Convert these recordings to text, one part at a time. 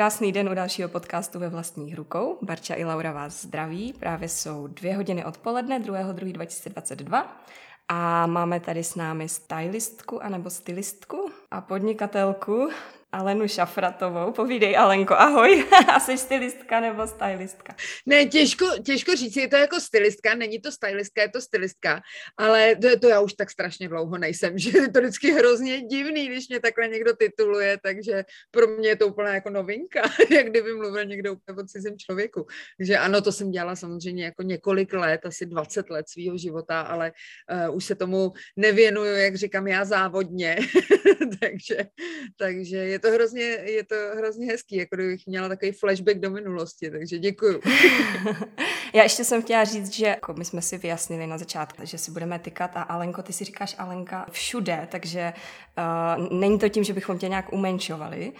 Krásný den u dalšího podcastu ve vlastních rukou. Barča i Laura vás zdraví. Právě jsou dvě hodiny odpoledne 2.2.2022 a máme tady s námi stylistku anebo stylistku a podnikatelku Alenu Šafratovou. Povídej, Alenko, ahoj. A jsi stylistka nebo stylistka? Ne, těžko, těžko říct, je to jako stylistka, není to stylistka, je to stylistka, ale to, to já už tak strašně dlouho nejsem, že je to vždycky hrozně divný, když mě takhle někdo tituluje, takže pro mě je to úplně jako novinka, jak kdyby mluvil někdo úplně o cizím člověku. Takže ano, to jsem dělala samozřejmě jako několik let, asi 20 let svého života, ale uh, už se tomu nevěnuju, jak říkám já závodně, takže, takže je to hrozně, je to hrozně hezký, jako kdybych měla takový flashback do minulosti, takže děkuju. Já ještě jsem chtěla říct, že jako my jsme si vyjasnili na začátku, že si budeme tykat a Alenko, ty si říkáš Alenka všude, takže uh, není to tím, že bychom tě nějak umenšovali.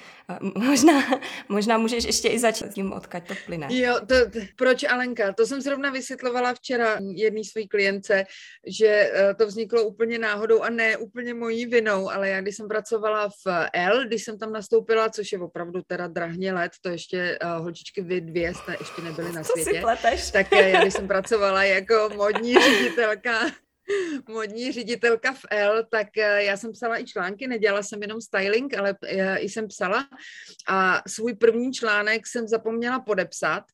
Uh, možná, možná můžeš ještě i začít tím, odkaď to plyne. Jo, to, to, proč Alenka? To jsem zrovna vysvětlovala včera jedný své klience, že uh, to vzniklo úplně náhodou a ne úplně mojí vinou, ale já když jsem pracovala v L, když jsem tam nastoupila, což je opravdu teda drahně let, to ještě uh, holčičky vy dvě jste ještě nebyly na světě. Tak uh, já když jsem pracovala jako modní ředitelka modní ředitelka v L, tak eh, já jsem psala i články, nedělala jsem jenom styling, ale eh, i jsem psala. A svůj první článek jsem zapomněla podepsat.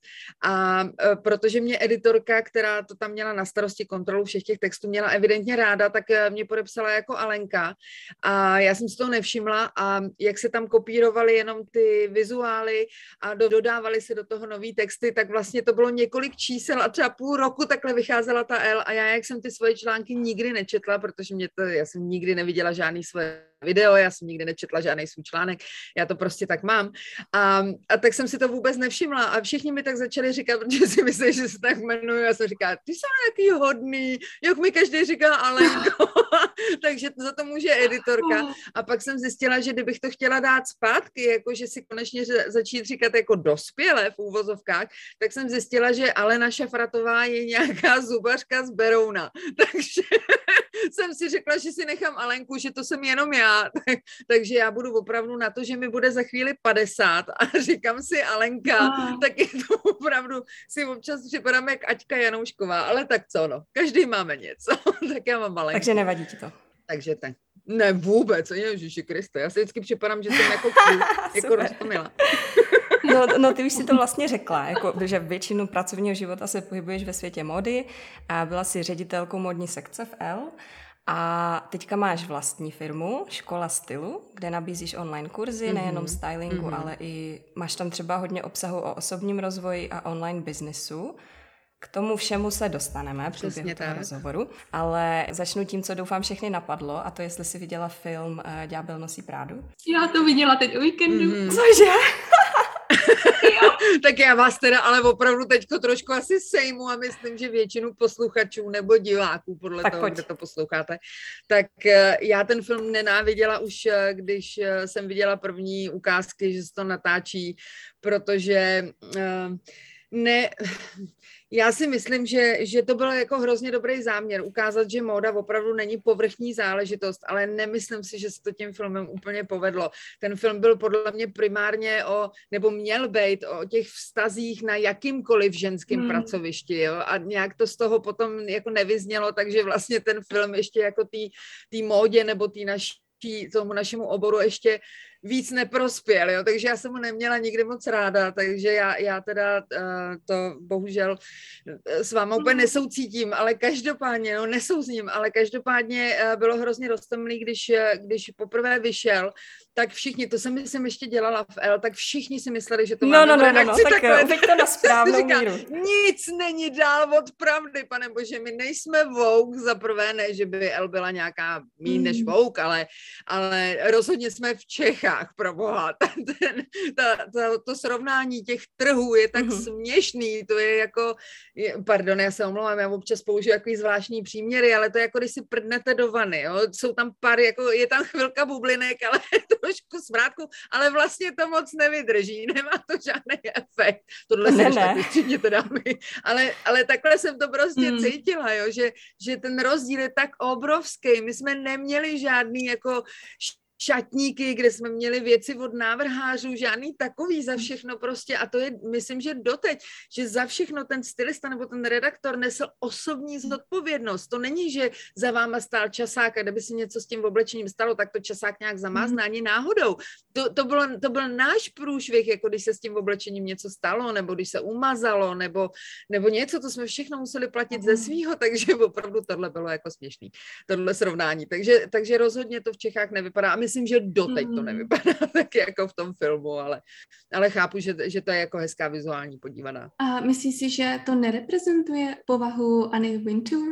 A eh, protože mě editorka, která to tam měla na starosti kontrolu všech těch textů, měla evidentně ráda, tak mě podepsala jako Alenka. A já jsem si to nevšimla. A jak se tam kopírovaly jenom ty vizuály a dodávali se do toho nový texty, tak vlastně to bylo několik čísel a třeba půl roku takhle vycházela ta L. A já, jak jsem ty svoje články články nikdy nečetla, protože mě to, já jsem nikdy neviděla žádný své video, já jsem nikdy nečetla žádný svůj článek, já to prostě tak mám. A, a tak jsem si to vůbec nevšimla a všichni mi tak začali říkat, protože si myslí, že se tak jmenuju, já jsem říkala, ty jsi nějaký hodný, jak mi každý říká Alenko, takže za to může editorka. A pak jsem zjistila, že kdybych to chtěla dát zpátky, jako že si konečně začít říkat jako dospělé v úvozovkách, tak jsem zjistila, že Alena Šafratová je nějaká zubařka z Berouna. Takže jsem si řekla, že si nechám Alenku, že to jsem jenom já, takže já budu opravdu na to, že mi bude za chvíli 50 a říkám si Alenka, a. tak je to opravdu, si občas připadám jak Aťka Janoušková, ale tak co, no, každý máme něco, tak já mám Alenku. Takže nevadí ti to. Takže tak. Ne, vůbec, Ježiši Kriste, já si vždycky připadám, že jsem jako, jako roztomila. No, no, ty už si to vlastně řekla, jako, že většinu pracovního života se pohybuješ ve světě mody a byla si ředitelkou modní sekce v L a teďka máš vlastní firmu, Škola stylu, kde nabízíš online kurzy, mm-hmm. nejenom stylingu, mm-hmm. ale i máš tam třeba hodně obsahu o osobním rozvoji a online biznesu. K tomu všemu se dostaneme v průběhu toho rozhovoru, ale začnu tím, co doufám všechny napadlo, a to jestli jsi viděla film uh, Ďábel nosí prádu. Já to viděla teď o víkendu. Mm-hmm. Cože? tak já vás teda ale opravdu teďko trošku asi sejmu a myslím, že většinu posluchačů nebo diváků, podle tak toho, pojď. kde to posloucháte, tak eh, já ten film nenáviděla už, eh, když eh, jsem viděla první ukázky, že se to natáčí, protože ne, já si myslím, že, že to byl jako hrozně dobrý záměr, ukázat, že móda opravdu není povrchní záležitost, ale nemyslím si, že se to tím filmem úplně povedlo. Ten film byl podle mě primárně o, nebo měl být o těch vztazích na jakýmkoliv ženském hmm. pracovišti, jo, a nějak to z toho potom jako nevyznělo, takže vlastně ten film ještě jako té módě nebo té naší tomu našemu oboru ještě víc neprospěl, jo? takže já jsem ho neměla nikdy moc ráda, takže já, já teda uh, to bohužel eh, s váma úplně mhm. nesoucítím, ale každopádně, no nesouzním, ale každopádně uh, bylo hrozně roztomlý, když, když poprvé vyšel, tak všichni, to jsem myslím ještě dělala v L, tak všichni si mysleli, že to má no, no, no, no, no, tak takhle, to na správnou říká, míru. Nic není dál od pravdy, pane bože, my nejsme Vogue za prvé, ne, že by L byla nějaká mín než mhm. Vogue, ale, ale rozhodně jsme v Čech Čechách, pro boha. Ten, ta, ta, to srovnání těch trhů je tak mm-hmm. směšný, to je jako, je, pardon, já se omlouvám, já občas použiju jaký zvláštní příměry, ale to je jako, když si prdnete do vany, jo? jsou tam pár, jako je tam chvilka bublinek, ale trošku smrátku, ale vlastně to moc nevydrží, nemá to žádný efekt. Tohle ne, se ne. to dámy. Ale, ale takhle jsem to prostě mm. cítila, jo? Že, že ten rozdíl je tak obrovský. My jsme neměli žádný jako šatníky, kde jsme měli věci od návrhářů, žádný takový za všechno prostě a to je, myslím, že doteď, že za všechno ten stylista nebo ten redaktor nesl osobní zodpovědnost. To není, že za váma stál časák a kdyby si něco s tím oblečením stalo, tak to časák nějak zamázne ani náhodou. To, to, bylo, to byl náš průšvih, jako když se s tím oblečením něco stalo, nebo když se umazalo, nebo, nebo něco, to jsme všechno museli platit ze svýho, takže opravdu tohle bylo jako směšný, tohle srovnání. Takže, takže rozhodně to v Čechách nevypadá. A myslím, že doteď to mm. nevypadá tak jako v tom filmu, ale, ale chápu, že, že to je jako hezká vizuální podívaná. A myslíš si, že to nereprezentuje povahu Anny Wintour?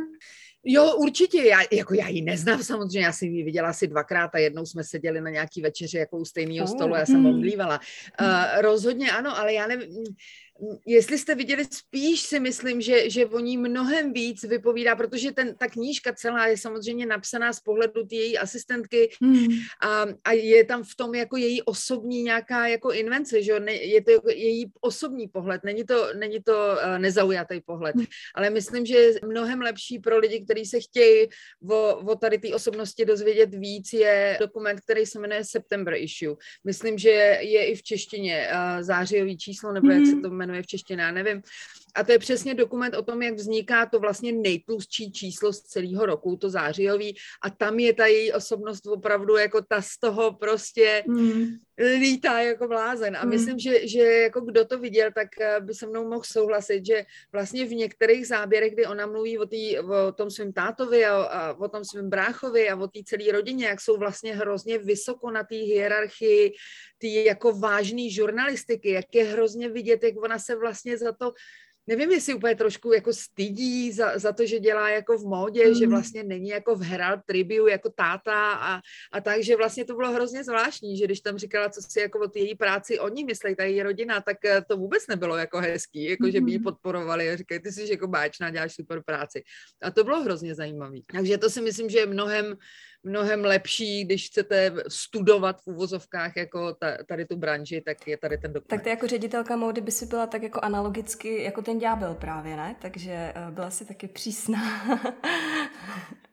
Jo, určitě, já, jako já ji neznám samozřejmě, já jsem ji viděla asi dvakrát a jednou jsme seděli na nějaký večeři jako u stejného stolu, já jsem omlívala. Uh, rozhodně ano, ale já nevím, jestli jste viděli, spíš si myslím, že, že o ní mnohem víc vypovídá, protože ten, ta knížka celá je samozřejmě napsaná z pohledu té její asistentky hmm. a, a je tam v tom jako její osobní nějaká jako invence, že ne, je to jako její osobní pohled, není to, není to uh, nezaujatý pohled, hmm. ale myslím, že je mnohem lepší pro lidi, kteří se chtějí o, o tady té osobnosti dozvědět víc, je dokument, který se jmenuje September Issue. Myslím, že je i v češtině uh, zářijový číslo, nebo hmm. jak se to jmenuje jmenuje v češtině, já nevím. A to je přesně dokument o tom, jak vzniká to vlastně nejtlustší číslo z celého roku, to zářijový. A tam je ta její osobnost opravdu jako ta z toho prostě mm. lítá jako blázen. A mm. myslím, že, že jako kdo to viděl, tak eh, by se mnou mohl souhlasit, že vlastně v některých záběrech, kdy ona mluví o, tý, o tom svém tátovi a, a o tom svém bráchovi a o té celé rodině, jak jsou vlastně hrozně vysoko na té hierarchii ty jako vážný žurnalistiky, jak je hrozně vidět, jak ona se vlastně za to nevím, jestli úplně trošku jako stydí za, za to, že dělá jako v módě, mm. že vlastně není jako v Herald Tribune jako táta a, a tak, že vlastně to bylo hrozně zvláštní, že když tam říkala, co si jako o její práci oni myslí, ta její rodina, tak eh, to vůbec nebylo jako hezký, jako že by ji mm-hmm. podporovali a říkají, ty jsi jako báčná, děláš super práci. A to bylo hrozně zajímavé. Takže to si myslím, že je mnohem mnohem lepší, když chcete studovat v uvozovkách jako ta, tady tu branži, tak je tady ten dokument. Tak ty jako ředitelka módy by si byla tak jako analogicky jako ten ďábel právě, ne? Takže eh, byla si taky přísná.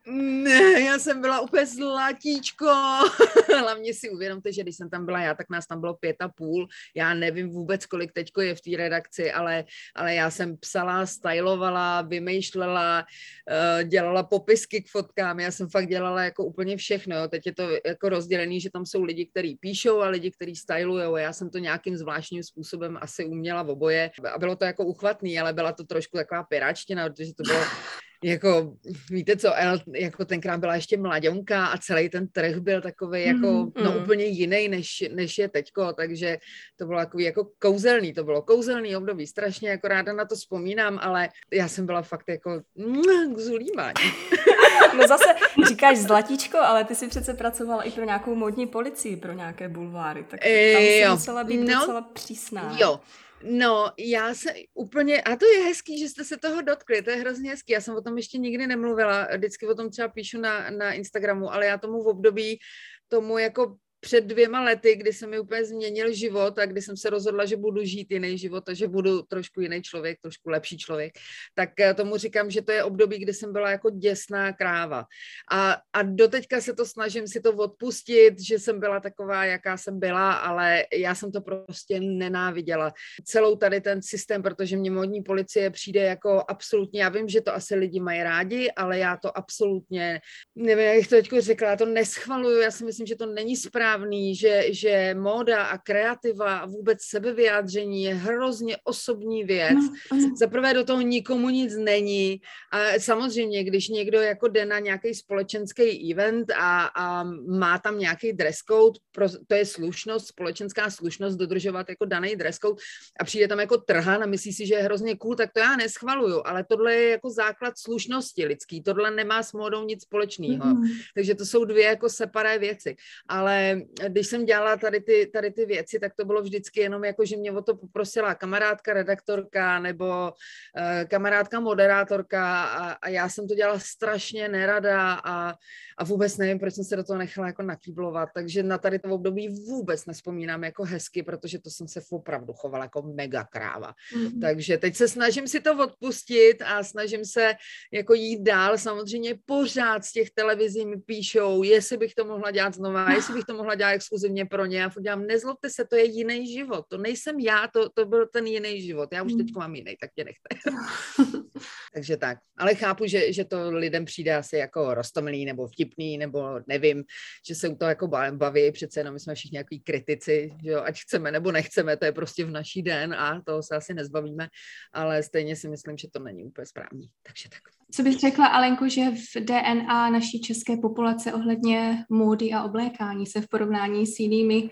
Ne, já jsem byla úplně zlatíčko. Hlavně si uvědomte, že když jsem tam byla já, tak nás tam bylo pět a půl. Já nevím vůbec, kolik teďko je v té redakci, ale, ale já jsem psala, stylovala, vymýšlela, eh, dělala popisky k fotkám. Já jsem fakt dělala jako úplně všechno. Jo. Teď je to jako rozdělený, že tam jsou lidi, kteří píšou a lidi, kteří stylujou. Já jsem to nějakým zvláštním způsobem asi uměla v oboje. A bylo to jako uchvatný, ale byla to trošku taková piráčtina, protože to bylo jako, víte co, jako tenkrát byla ještě mladionka a celý ten trh byl takový jako, mm, no mm. úplně jiný, než, než je teďko, takže to bylo takový jako kouzelný, to bylo kouzelný období, strašně jako ráda na to vzpomínám, ale já jsem byla fakt jako k zulímání. No zase říkáš zlatíčko, ale ty si přece pracovala i pro nějakou modní policii, pro nějaké bulváry, tak tam e, musela být no, docela přísná. Jo, No, já se úplně, a to je hezký, že jste se toho dotkli, to je hrozně hezký, já jsem o tom ještě nikdy nemluvila, vždycky o tom třeba píšu na, na Instagramu, ale já tomu v období tomu jako před dvěma lety, kdy se mi úplně změnil život a kdy jsem se rozhodla, že budu žít jiný život a že budu trošku jiný člověk, trošku lepší člověk, tak eh, tomu říkám, že to je období, kdy jsem byla jako děsná kráva. A, a doteďka se to snažím si to odpustit, že jsem byla taková, jaká jsem byla, ale já jsem to prostě nenáviděla. Celou tady ten systém, protože mě modní policie přijde jako absolutně, já vím, že to asi lidi mají rádi, ale já to absolutně, nevím, jak to teďko řekla, já to neschvaluju, já si myslím, že to není správně správný, že, že móda a kreativa a vůbec sebevyjádření je hrozně osobní věc. No, Za prvé do toho nikomu nic není a samozřejmě, když někdo jako jde na nějaký společenský event a, a má tam nějaký dress code, pro, to je slušnost, společenská slušnost dodržovat jako daný dress code a přijde tam jako trhan a myslí si, že je hrozně cool, tak to já neschvaluju, ale tohle je jako základ slušnosti lidský, tohle nemá s módou nic společného. Mm. Takže to jsou dvě jako separé věci. Ale když jsem dělala tady ty, tady ty věci, tak to bylo vždycky jenom jako, že mě o to poprosila kamarádka, redaktorka nebo uh, kamarádka, moderátorka a, a já jsem to dělala strašně nerada a, a vůbec nevím, proč jsem se do toho nechala jako nakýblovat, takže na tady to období vůbec nespomínám jako hezky, protože to jsem se opravdu chovala jako mega kráva. Mm-hmm. Takže teď se snažím si to odpustit a snažím se jako jít dál. Samozřejmě pořád z těch televizí mi píšou, jestli bych to mohla dělat znova, jestli bych to mohla dělat exkluzivně pro ně. Já dělám, nezlobte se, to je jiný život. To nejsem já, to, to byl ten jiný život. Já už teď mm. mám jiný, tak tě nechte. Takže tak. Ale chápu, že, že to lidem přijde asi jako rostomilý nebo vtipný, nebo nevím, že se u toho jako baví. Přece jenom my jsme všichni nějaký kritici, že jo, ať chceme nebo nechceme, to je prostě v naší den a toho se asi nezbavíme, ale stejně si myslím, že to není úplně správný. Takže tak. Co bys řekla, Alenko, že v DNA naší české populace ohledně módy a oblékání se v porovnání s jinými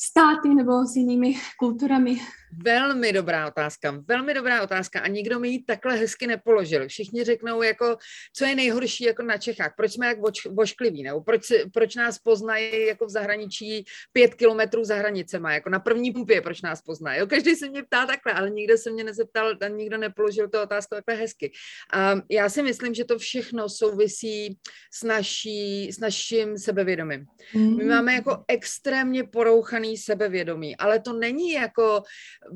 státy nebo s jinými kulturami Velmi dobrá otázka, velmi dobrá otázka a nikdo mi ji takhle hezky nepoložil. Všichni řeknou, jako, co je nejhorší jako na Čechách, proč jsme jak voč, voškliví, nebo proč, proč nás poznají jako v zahraničí pět kilometrů za hranicema, jako na první pumpě, proč nás poznají. Jo, každý se mě ptá takhle, ale nikdo se mě nezeptal, nikdo nepoložil to otázku takhle hezky. A já si myslím, že to všechno souvisí s, naší, s naším sebevědomím. My mm. máme jako extrémně porouchaný sebevědomí, ale to není jako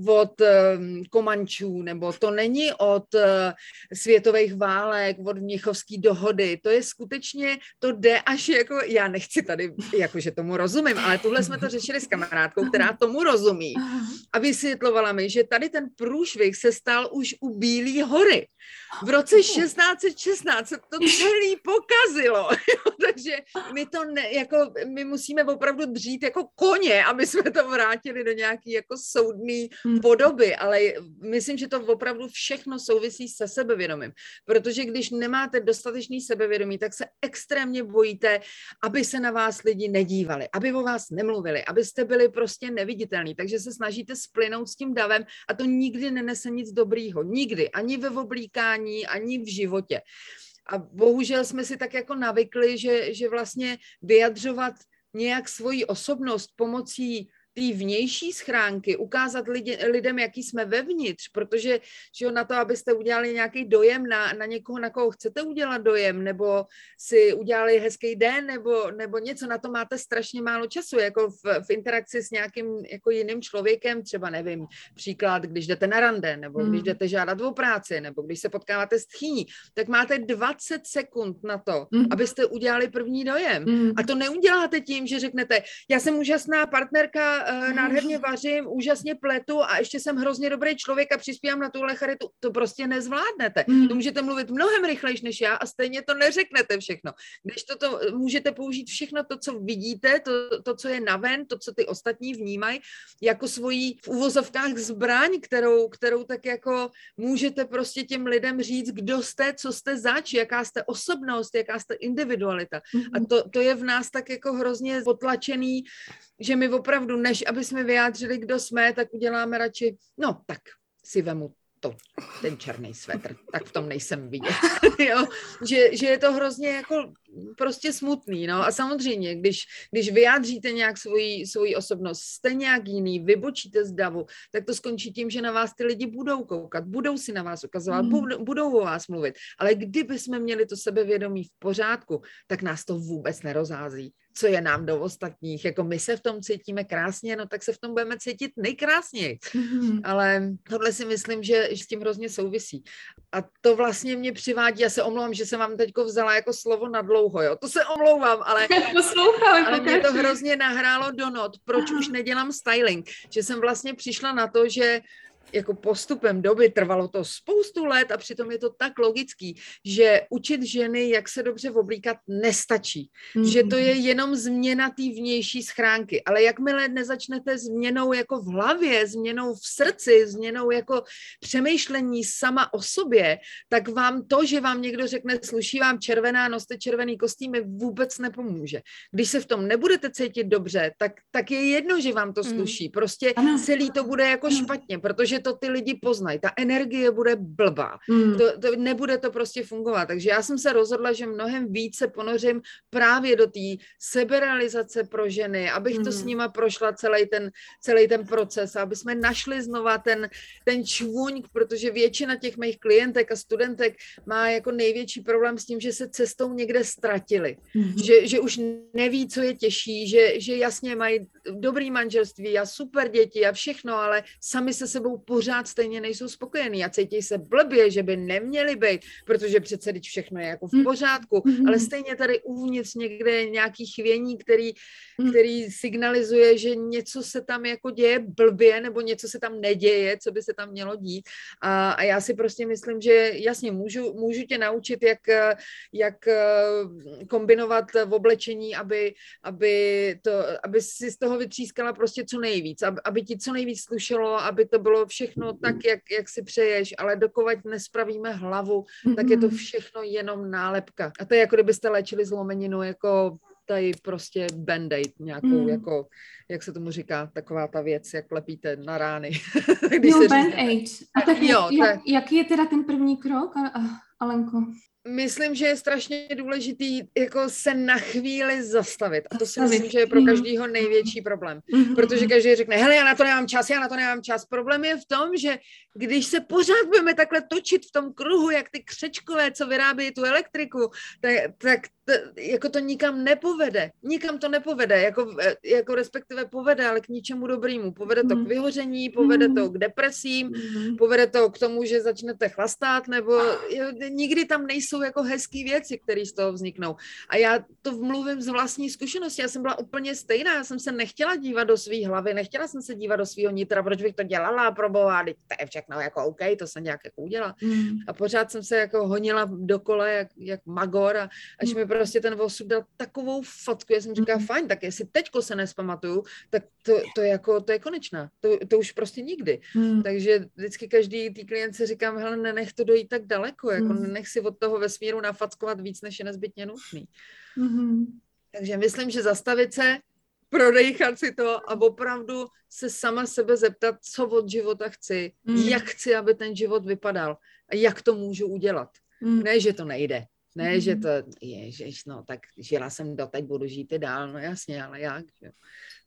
od ehm, Komančů, nebo to není od eh, světových válek, od Mnichovské dohody. To je skutečně, to jde až jako, já nechci tady, jakože tomu rozumím, ale tuhle jsme to řešili s kamarádkou, která tomu rozumí. A vysvětlovala mi, že tady ten průšvih se stal už u Bílé hory. V roce 1616 se to celý pokazilo. Takže my to ne, jako, my musíme opravdu dřít jako koně, aby jsme to vrátili do nějaký jako soudný. Podoby, ale myslím, že to opravdu všechno souvisí se sebevědomím, protože když nemáte dostatečný sebevědomí, tak se extrémně bojíte, aby se na vás lidi nedívali, aby o vás nemluvili, abyste byli prostě neviditelní, takže se snažíte splynout s tím davem a to nikdy nenese nic dobrýho, nikdy, ani ve oblíkání, ani v životě. A bohužel jsme si tak jako navykli, že, že vlastně vyjadřovat nějak svoji osobnost pomocí té vnější schránky, ukázat lidi, lidem, jaký jsme vevnitř, protože že jo, na to, abyste udělali nějaký dojem na, na někoho, na koho chcete udělat dojem, nebo si udělali hezký den, nebo, nebo něco, na to máte strašně málo času, jako v, v interakci s nějakým jako jiným člověkem, třeba nevím, příklad, když jdete na rande, nebo mm. když jdete žádat o práci, nebo když se potkáváte s tchýní, tak máte 20 sekund na to, mm. abyste udělali první dojem. Mm. A to neuděláte tím, že řeknete, já jsem úžasná partnerka, uh, nádherně vařím, úžasně pletu a ještě jsem hrozně dobrý člověk a přispívám na tuhle charitu. To prostě nezvládnete. Mm. To můžete mluvit mnohem rychlejš než já a stejně to neřeknete všechno. Když toto můžete použít všechno to, co vidíte, to, to co je naven, to, co ty ostatní vnímají, jako svoji v uvozovkách zbraň, kterou, kterou tak jako můžete prostě těm lidem říct, kdo jste, co jste zač, jaká jste osobnost, jaká jste individualita. Mm-hmm. A to, to je v nás tak jako hrozně potlačený, že my opravdu, než aby jsme vyjádřili, kdo jsme, tak uděláme radši, no tak si vemu to, ten černý svetr, tak v tom nejsem vidět, jo? Že, že je to hrozně jako prostě smutný, no a samozřejmě, když, když vyjádříte nějak svoji, svoji osobnost, jste nějak jiný, vybočíte z davu, tak to skončí tím, že na vás ty lidi budou koukat, budou si na vás ukazovat, mm. budou, budou o vás mluvit, ale kdyby jsme měli to sebevědomí v pořádku, tak nás to vůbec nerozhází co je nám do ostatních. Jako my se v tom cítíme krásně, no tak se v tom budeme cítit nejkrásněji. Mm-hmm. Ale tohle si myslím, že s tím hrozně souvisí. A to vlastně mě přivádí, já se omlouvám, že jsem vám teďko vzala jako slovo na dlouho, jo. To se omlouvám, ale, ale mě to hrozně nahrálo do not, proč už nedělám styling. Že jsem vlastně přišla na to, že jako postupem doby trvalo to spoustu let a přitom je to tak logický, že učit ženy, jak se dobře oblíkat, nestačí. Mm. Že to je jenom změna té vnější schránky. Ale jakmile nezačnete změnou jako v hlavě, změnou v srdci, změnou jako přemýšlení sama o sobě, tak vám to, že vám někdo řekne, sluší vám červená, noste červený kostýmy, vůbec nepomůže. Když se v tom nebudete cítit dobře, tak, tak je jedno, že vám to mm. sluší. Prostě celý to bude jako špatně, protože protože to ty lidi poznají. Ta energie bude blbá. Mm. To, to, nebude to prostě fungovat. Takže já jsem se rozhodla, že mnohem více ponořím právě do té seberealizace pro ženy, abych mm. to s hmm. nima prošla celý ten, celý ten proces, aby jsme našli znova ten, ten čvůň, protože většina těch mých klientek a studentek má jako největší problém s tím, že se cestou někde ztratili. Mm. Že, že už neví, co je těžší, že, že jasně mají dobrý manželství a super děti a všechno, ale sami se sebou pořád stejně nejsou spokojení a cítí se blbě, že by neměli být, protože přece teď všechno je jako v mm. pořádku, mm-hmm. ale stejně tady uvnitř někde je nějaký chvění, který, který signalizuje, že něco se tam jako děje blbě nebo něco se tam neděje, co by se tam mělo dít a, a já si prostě myslím, že jasně, můžu, můžu tě naučit, jak, jak eh, kombinovat v oblečení, aby, aby, to, aby si z toho vytřískala prostě co nejvíc, aby, aby ti co nejvíc slušelo, aby to bylo všechno tak, jak, jak si přeješ, ale dokovat nespravíme hlavu, tak je to všechno jenom nálepka. A to je jako kdybyste léčili zlomeninu jako tady prostě band-aid nějakou, mm. jako, jak se tomu říká, taková ta věc, jak lepíte na rány. Když jo, band-aid. A tak jo, jak, tak... jaký je teda ten první krok, Alenko? Myslím, že je strašně důležitý jako se na chvíli zastavit. A to si myslím, že je pro každýho největší problém. Mhm. Protože každý řekne, hele, já na to nemám čas, já na to nemám čas. Problém je v tom, že když se pořád budeme takhle točit v tom kruhu, jak ty křečkové, co vyrábějí tu elektriku, tak, tak jako to nikam nepovede. Nikam to nepovede, jako, jako respektive povede, ale k ničemu dobrýmu. Povede to k mhm. vyhoření, povede to k depresím, mhm. povede to k tomu, že začnete chlastat, nebo jo, nikdy tam nejsou jako hezký věci, které z toho vzniknou. A já to mluvím z vlastní zkušenosti. Já jsem byla úplně stejná. Já jsem se nechtěla dívat do své hlavy, nechtěla jsem se dívat do svého nitra, proč bych to dělala, proboha, to je všechno jako OK, to jsem nějak jako udělala. A pořád jsem se jako honila dokola jak, jak magor a až mi prostě ten osud dal takovou fotku, já jsem říkala, mm. fajn, tak jestli teďko se nespamatuju, tak to, to, jako, to je konečná. To, to už prostě nikdy. Mm. Takže vždycky každý tý klientce říkám, hele, nenech to dojít tak daleko, jako mm. nenech si od toho vesmíru nafackovat víc, než je nezbytně nutný. Mm-hmm. Takže myslím, že zastavit se, prodejchat si to a opravdu se sama sebe zeptat, co od života chci, mm. jak chci, aby ten život vypadal a jak to můžu udělat. Mm. Ne, že to nejde. Ne, mm. že to, ježiš, no, tak žila jsem doteď, budu žít i dál, no jasně, ale jak, že?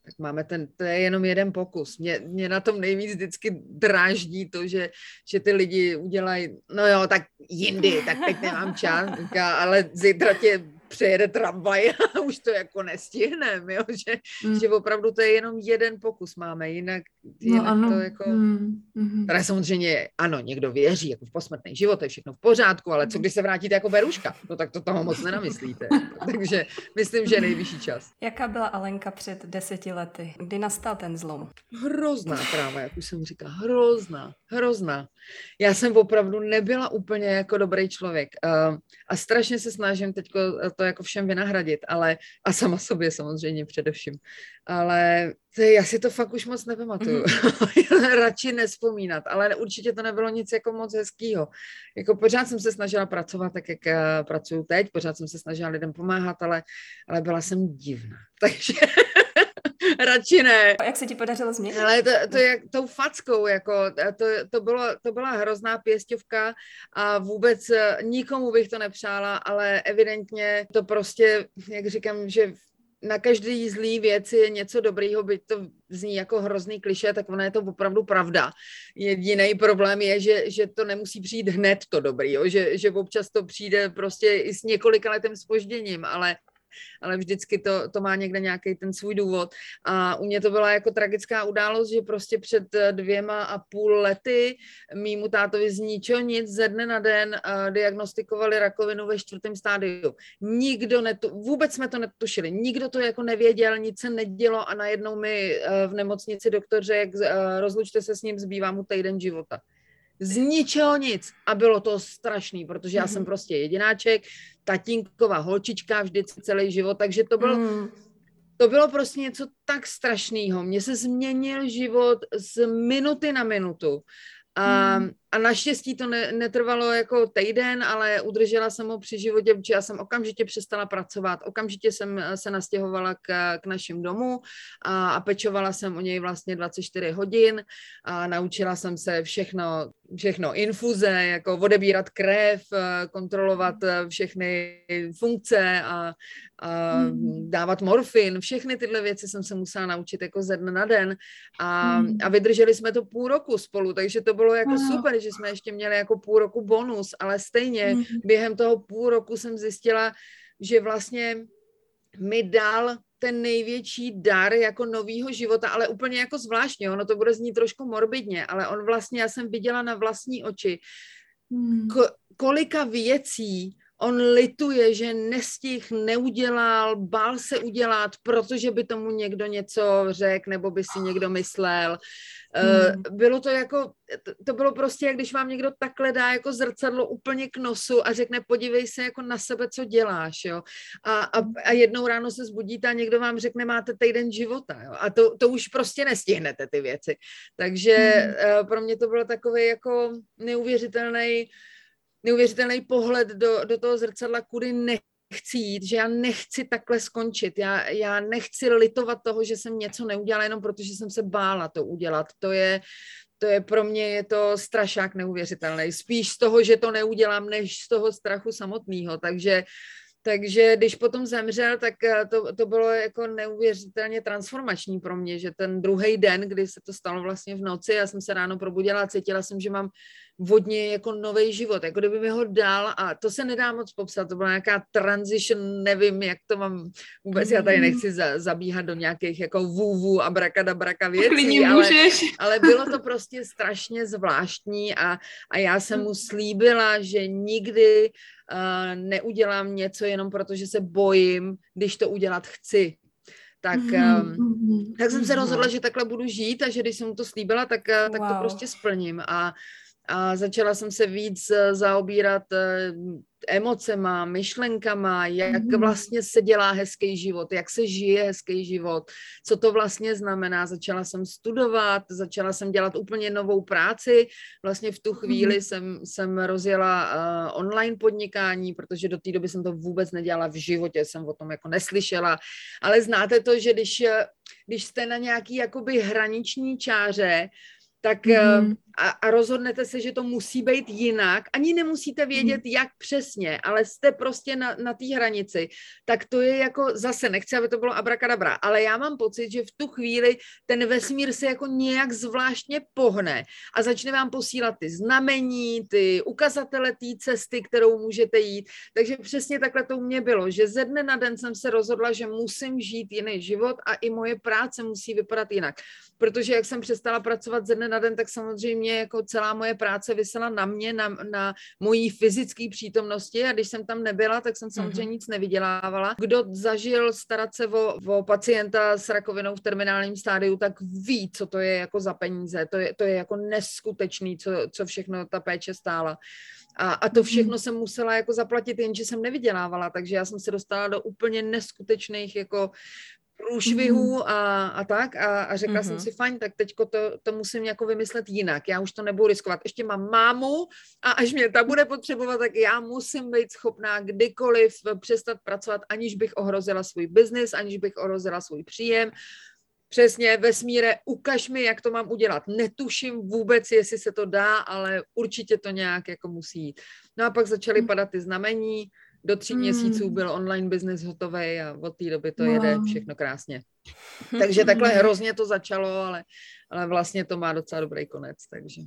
Tak máme ten, to je jenom jeden pokus. Mě, mě na tom nejvíc vždycky dráždí to, že, že ty lidi udělají, no jo, tak jindy, tak teď nemám čas, ale zítra tě přejede tramvaj a už to jako nestihneme, jo? Že, mm. že opravdu to je jenom jeden pokus máme, jinak, no, jinak ano. to jako... Mm. Mm. Teda samozřejmě, ano, někdo věří jako v posmrtný život, je všechno v pořádku, ale co když se vrátíte jako beruška, no tak to toho moc nenamyslíte. Takže myslím, že je nejvyšší čas. Jaká byla Alenka před deseti lety? Kdy nastal ten zlom? Hrozná tráva, jak už jsem říkala, hrozná, hrozná. Já jsem opravdu nebyla úplně jako dobrý člověk uh, a strašně se snažím teď to jako všem vynahradit, ale a sama sobě samozřejmě především. Ale to, já si to fakt už moc nepamatuju. Mm-hmm. Radši nespomínat, ale určitě to nebylo nic jako moc hezkýho. Jako pořád jsem se snažila pracovat tak, jak uh, pracuju teď, pořád jsem se snažila lidem pomáhat, ale, ale byla jsem divná. Takže radši ne. A jak se ti podařilo změnit? Ale to, to je tou fackou, jako, to, to, bylo, to byla hrozná pěstovka a vůbec eh, nikomu bych to nepřála, ale evidentně to prostě, jak říkám, že na každý zlý věci je něco dobrýho, byť to zní jako hrozný kliše, tak ona je to opravdu pravda. Jediný problém je, že, že to nemusí přijít hned to dobrý, jo? Že, že občas to přijde prostě i s několika letem spožděním, ale ale vždycky to, to má někde nějaký ten svůj důvod. A u mě to byla jako tragická událost, že prostě před eh, dvěma a půl lety mýmu tátovi z ničeho nic ze dne na den uh, diagnostikovali rakovinu ve čtvrtém stádiu. Nikdo netu, vůbec jsme to netušili, nikdo to jako nevěděl, nic se nedělo a najednou mi uh, v nemocnici doktor řekl, rozlučte se s ním, zbývá mu týden života z ničeho nic. A bylo to strašný, protože já jsem mhm. prostě jedináček, tatínková holčička vždycky celý život, takže to bylo, mm. to bylo prostě něco tak strašného. Mně se změnil život z minuty na minutu. A, hmm. A naštěstí to ne, netrvalo jako týden, ale udržela jsem ho při životě, protože já jsem okamžitě přestala pracovat, okamžitě jsem eh, se nastěhovala k, k našim domu a, a pečovala jsem o něj vlastně 24 hodin a naučila jsem se všechno, všechno infuze, jako odebírat krev, eh, kontrolovat eh, všechny funkce a, a hmm. dávat morfin, všechny tyhle věci jsem se musela naučit jako ze dne na den a, hmm. a vydrželi jsme to půl roku spolu, takže to bylo jako wow. super, že jsme ještě měli jako půl roku bonus, ale stejně hmm. během toho půl roku jsem zjistila, že vlastně mi dal ten největší dar jako novýho života, ale úplně jako zvláštně, ono to bude znít trošku morbidně, ale on vlastně, já jsem viděla na vlastní oči, hmm. ko- kolika věcí on lituje, že nestih, neudělal, bál se udělat, protože by tomu někdo něco řekl, nebo by si někdo myslel. Eh, hmm. Bylo to jako, to bylo prostě, jak když vám někdo takhle dá jako zrcadlo úplně k nosu a řekne, podívej se jako na sebe, co děláš, jo. A, a, a jednou ráno se zbudíte a někdo vám řekne, máte týden života, jo. A to, to už prostě nestihnete ty věci. Takže hmm. pro mě to bylo takový jako neuvěřitelný neuvěřitelný pohled do, do toho zrcadla, kudy nechci jít, že já nechci takhle skončit. Já, já nechci litovat toho, že jsem něco neudělala jenom protože jsem se bála to udělat. To je, to je pro mě je to strašák neuvěřitelný. Spíš z toho, že to neudělám, než z toho strachu samotného. Takže takže když potom zemřel, tak eh, to, to bylo jako neuvěřitelně transformační pro mě, že ten druhý den, kdy se to stalo vlastně v noci, já jsem se ráno probudila a cítila jsem, že mám vodně jako nový život, jako kdyby mi ho dal a to se nedá moc popsat, to byla nějaká transition, nevím, jak to mám vůbec, já tady nechci za, zabíhat do nějakých jako vůvů a braka věcí, ale, ale bylo to prostě strašně zvláštní a, a já jsem mu slíbila, že nikdy uh, neudělám něco jenom proto, že se bojím, když to udělat chci. Tak, um, tak jsem se rozhodla, že takhle budu žít a že když jsem mu to slíbila, tak, wow. tak to prostě splním. A a začala jsem se víc eh, zaobírat eh, emocema, myšlenkama, jak mm. vlastně se dělá hezký život, jak se žije hezký život, co to vlastně znamená. Začala jsem studovat, začala jsem dělat úplně novou práci. Vlastně v tu chvíli mm. jsem, jsem rozjela uh, online podnikání, protože do té doby jsem to vůbec nedělala v životě, jsem o tom jako neslyšela. Ale znáte to, že když, když jste na nějaký jakoby hraniční čáře, tak mm. A, a rozhodnete se, že to musí být jinak, ani nemusíte vědět, mm. jak přesně, ale jste prostě na, na té hranici, tak to je jako zase, nechci, aby to bylo abrakadabra, ale já mám pocit, že v tu chvíli ten vesmír se jako nějak zvláštně pohne a začne vám posílat ty znamení, ty ukazatele té cesty, kterou můžete jít, takže přesně takhle to u mě bylo, že ze dne na den jsem se rozhodla, že musím žít jiný život a i moje práce musí vypadat jinak, protože jak jsem přestala pracovat ze dne na den, tak samozřejmě jako celá moje práce vysela na mě, na, na mojí fyzické přítomnosti a když jsem tam nebyla, tak jsem samozřejmě mm-hmm. nic nevydělávala. Kdo zažil starat se o, o pacienta s rakovinou v terminálním stádiu, tak ví, co to je jako za peníze. To je, to je jako neskutečný, co, co všechno ta péče stála. A, a to mhm. všechno jsem musela jako zaplatit, jenže jsem nevydělávala, takže já jsem se dostala do úplně neskutečných jako průšvihů mm. a, a tak a, a řekla mm-hmm. jsem mhm. si, fajn, tak teďko to, to musím jako vymyslet jinak, já už to nebudu riskovat. Ještě mám mámu a až mě ta bude potřebovat, tak já musím být schopná kdykoliv přestat pracovat, aniž bych ohrozila svůj biznis, aniž bych ohrozila svůj příjem. Přesně, vesmíre, ukaž mi, jak to mám udělat. Netuším vůbec, jestli se to dá, ale určitě to nějak jako musí jít. No a pak začaly mhm. padat ty znamení, do tří hmm. měsíců byl online business hotový a od té doby to wow. jede všechno krásně. Takže takhle hrozně to začalo, ale, ale vlastně to má docela dobrý konec, takže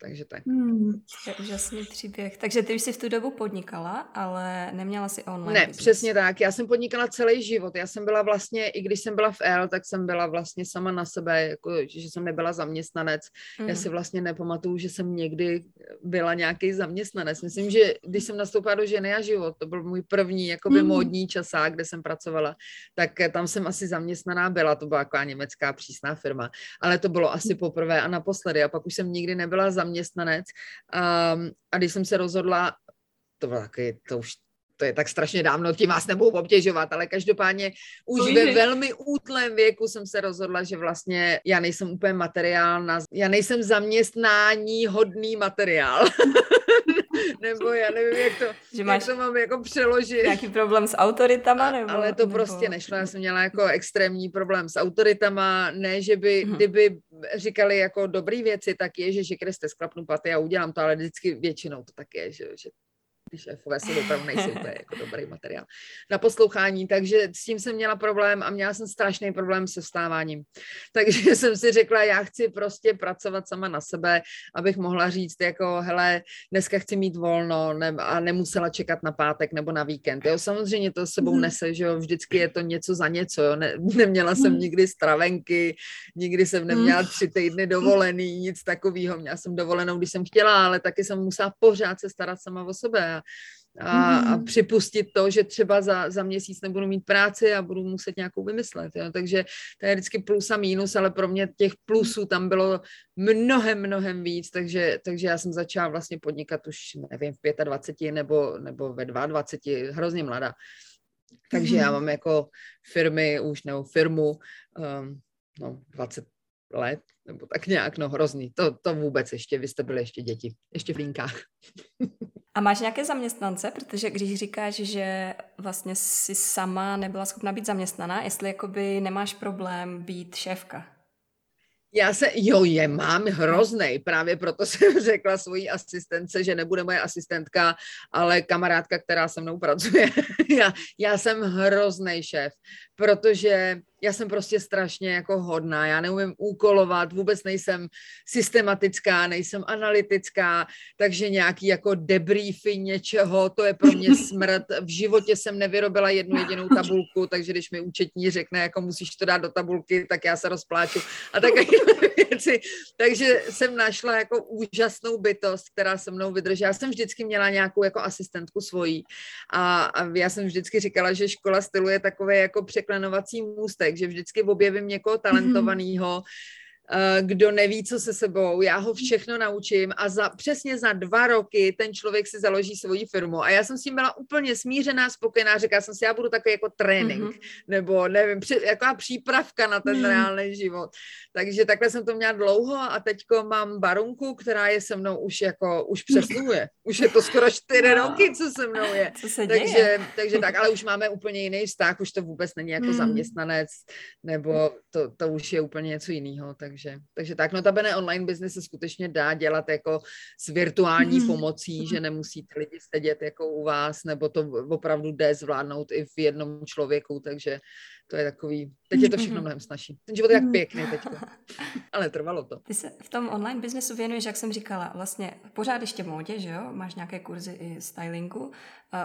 takže tak. Hmm. Je úžasný příběh. Takže ty už jsi v tu dobu podnikala, ale neměla si online Ne, business. přesně tak. Já jsem podnikala celý život. Já jsem byla vlastně, i když jsem byla v L, tak jsem byla vlastně sama na sebe, jako, že jsem nebyla zaměstnanec. Hmm. Já si vlastně nepamatuju, že jsem někdy byla nějaký zaměstnanec. Myslím, že když jsem nastoupila do ženy a život, to byl můj první jakoby hmm. módní časák, kde jsem pracovala, tak tam jsem asi zaměstnaná byla. To byla jako německá přísná firma. Ale to bylo asi poprvé a naposledy. A pak už jsem nikdy nebyla zaměstnanec zaměstnanec. Um, a když jsem se rozhodla, to bylo taky, to už to je tak strašně dávno, tím vás nebudu obtěžovat, ale každopádně už ve velmi útlém věku jsem se rozhodla, že vlastně já nejsem úplně materiál, na, já nejsem zaměstnání hodný materiál. nebo já nevím, jak to, že máš jak to mám jako přeložit. Nějaký problém s autoritama? Nebo, ale to nebo... prostě nešlo, já jsem měla jako extrémní problém s autoritama, ne, že by, hmm. kdyby říkali jako dobrý věci, tak je, že že Kriste sklapnu paty a udělám to, ale vždycky většinou to tak je, že, že ty šéfové jsou opravdu nejsou to je jako dobrý materiál na poslouchání, takže s tím jsem měla problém a měla jsem strašný problém se vstáváním. Takže jsem si řekla, já chci prostě pracovat sama na sebe, abych mohla říct jako, hele, dneska chci mít volno ne, a nemusela čekat na pátek nebo na víkend. Jo, samozřejmě to sebou mhm. nese, že jo, vždycky je to něco za něco, jo. Ne, neměla jsem mhm. nikdy stravenky, nikdy jsem neměla mhm. tři týdny dovolený, nic takového. Měla jsem dovolenou, když jsem chtěla, ale taky jsem musela pořád se starat sama o sebe a, a mhm. připustit to, že třeba za, za měsíc nebudu mít práci a budu muset nějakou vymyslet. Jo. Takže to je vždycky plus a mínus, ale pro mě těch plusů tam bylo mnohem, mnohem víc, takže, takže já jsem začala vlastně podnikat už, nevím, v 25 nebo, nebo ve 22, hrozně mladá. Takže já mhm. mám jako firmy už, nebo firmu, um, no, 20 let, nebo tak nějak, no hrozný. To, to vůbec ještě, vy jste byli ještě děti, ještě v línkách. A máš nějaké zaměstnance? Protože když říkáš, že vlastně si sama nebyla schopna být zaměstnaná, jestli jakoby nemáš problém být šéfka? Já se, jo, je, mám hroznej, právě proto jsem řekla svojí asistence, že nebude moje asistentka, ale kamarádka, která se mnou pracuje. já, já jsem hrozný šéf, protože já jsem prostě strašně jako hodná, já neumím úkolovat, vůbec nejsem systematická, nejsem analytická, takže nějaký jako debriefy něčeho, to je pro mě smrt. V životě jsem nevyrobila jednu jedinou tabulku, takže když mi účetní řekne, jako musíš to dát do tabulky, tak já se rozpláču a takové věci. Takže jsem našla jako úžasnou bytost, která se mnou vydrží. Já jsem vždycky měla nějakou jako asistentku svojí a, a já jsem vždycky říkala, že škola stylu je takové jako překlenovací můstek, že vždycky objevím někoho mhm. talentovaného, kdo neví, co se sebou, já ho všechno naučím a za, přesně za dva roky ten člověk si založí svoji firmu. A já jsem s tím byla úplně smířená, spokojená, řekla jsem si, já budu takový jako trénink, mm-hmm. nebo nevím, při, jaká přípravka na ten mm-hmm. reálný život. Takže takhle jsem to měla dlouho a teďko mám barunku, která je se mnou už jako, už přesluhuje. Už je to skoro čtyři no. roky, co se mnou je. Co se takže, děje? takže tak, ale už máme úplně jiný vztah, už to vůbec není jako mm. zaměstnanec, nebo to, to už je úplně něco jiného, takže takže, takže tak, notabene online business se skutečně dá dělat jako s virtuální mm. pomocí, že nemusíte lidi sedět jako u vás, nebo to opravdu jde zvládnout i v jednom člověku, takže to je takový, teď je to všechno mnohem snažší. Ten život je jak mm. pěkný teď. Ale trvalo to. Ty se v tom online biznesu věnuješ, jak jsem říkala, vlastně pořád ještě módě, že jo? Máš nějaké kurzy i stylingu,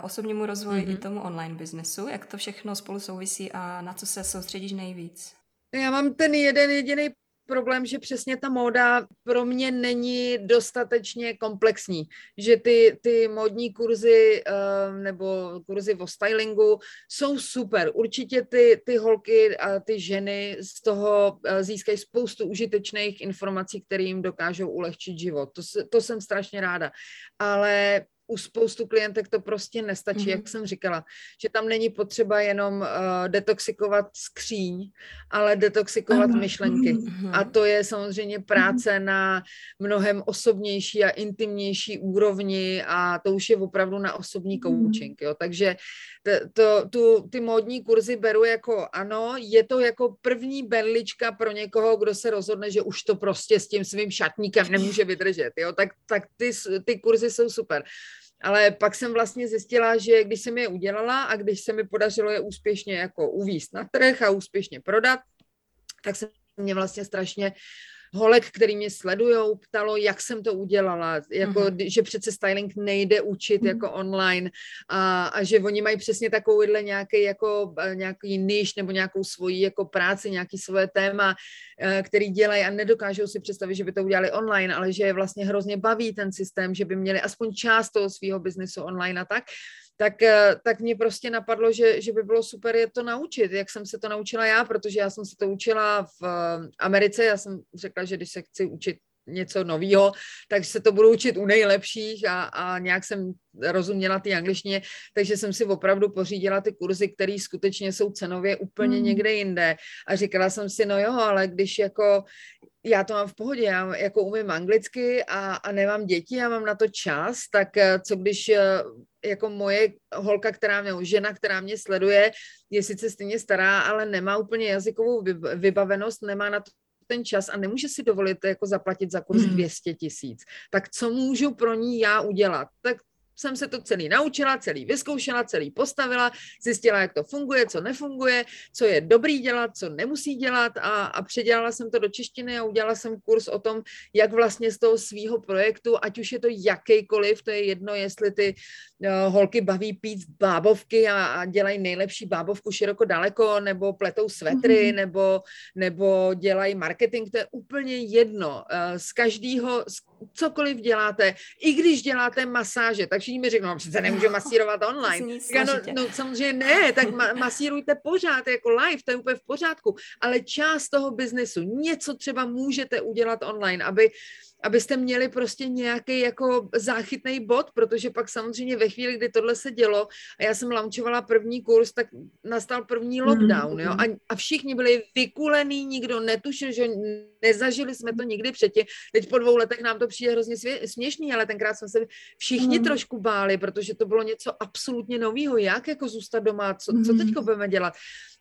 osobnímu rozvoji mm-hmm. i tomu online biznesu. Jak to všechno spolu souvisí a na co se soustředíš nejvíc? Já mám ten jeden jediný problém, že přesně ta móda pro mě není dostatečně komplexní, že ty, ty módní kurzy ehm, nebo kurzy o stylingu jsou super. Určitě ty, ty holky a ty ženy z toho eh, získají spoustu užitečných informací, které jim dokážou ulehčit život. To, to jsem strašně ráda. Ale u spoustu klientek to prostě nestačí, mm-hmm. jak jsem říkala, že tam není potřeba jenom uh, detoxikovat skříň, ale detoxikovat mm-hmm. myšlenky. Mm-hmm. A to je samozřejmě práce mm-hmm. na mnohem osobnější a intimnější úrovni a to už je opravdu na osobní mhm. coaching. Jo? Takže to, to, tu, ty módní kurzy beru jako ano, je to jako první berlička pro někoho, kdo se rozhodne, že už to prostě s tím svým šatníkem nemůže vydržet. Jo? Tak, tak ty, ty kurzy jsou super. Ale pak jsem vlastně zjistila, že když jsem je udělala a když se mi podařilo je úspěšně jako uvíst na trh a úspěšně prodat, tak se mě vlastně strašně holek, který mě sledujou, ptalo, jak jsem to udělala, jako, mm-hmm. že přece styling nejde učit mm-hmm. jako online a, a že oni mají přesně takovýhle nějaký, jako, eh, nějaký níž nebo nějakou svoji jako práci, nějaký svoje téma, eh, který dělají a nedokážou si představit, že by to udělali online, ale že je vlastně hrozně baví ten systém, že by měli aspoň část toho svého biznesu online a tak tak, eh, tak mě prostě napadlo, že, že by bylo super je to naučit, jak jsem se to naučila já, protože já jsem se to učila v Americe, já jsem řekla, že když se chci učit něco nového, takže se to budu učit u nejlepších a, a nějak jsem rozuměla ty angličtině, takže jsem si opravdu pořídila ty kurzy, které skutečně jsou cenově úplně mm. někde jinde a říkala jsem si, no jo, ale když jako já to mám v pohodě, já jako umím anglicky a, a nemám děti, já mám na to čas, tak eh, co když eh, jako moje holka, která mě, žena, která mě sleduje, je sice stejně stará, ale nemá úplně jazykovou vybavenost, nemá na to ten čas a nemůže si dovolit jako zaplatit za kurz 200 hmm. tisíc. Tak co můžu pro ní já udělat? Tak jsem se to celý naučila, celý vyzkoušela, celý postavila, zjistila, jak to funguje, co nefunguje, co je dobrý dělat, co nemusí dělat a, a předělala jsem to do češtiny a udělala jsem kurz o tom, jak vlastně z toho svého projektu, ať už je to jakýkoliv, to je jedno, jestli ty uh, holky baví pít bábovky a, a dělají nejlepší bábovku široko daleko, nebo pletou svetry, mm-hmm. nebo, nebo dělají marketing, to je úplně jedno. Uh, z každého, cokoliv děláte, i když děláte masáže, tak všichni mi řeknou, no přece nemůžu masírovat online. no, no samozřejmě ne, tak ma- masírujte pořád jako live, to je úplně v pořádku, ale část toho biznesu, něco třeba můžete udělat online, aby abyste měli prostě nějaký jako záchytný bod, protože pak samozřejmě ve chvíli, kdy tohle se dělo a já jsem launchovala první kurz, tak nastal první mhm, lockdown, jo, a, a všichni byli vykulený, nikdo netušil, že nezažili jsme to nikdy předtím. Teď po dvou letech nám to přijde hrozně směšný, ale tenkrát jsme se všichni mm. trošku báli, protože to bylo něco absolutně nového. Jak jako zůstat doma, co, co teď mhm. budeme dělat?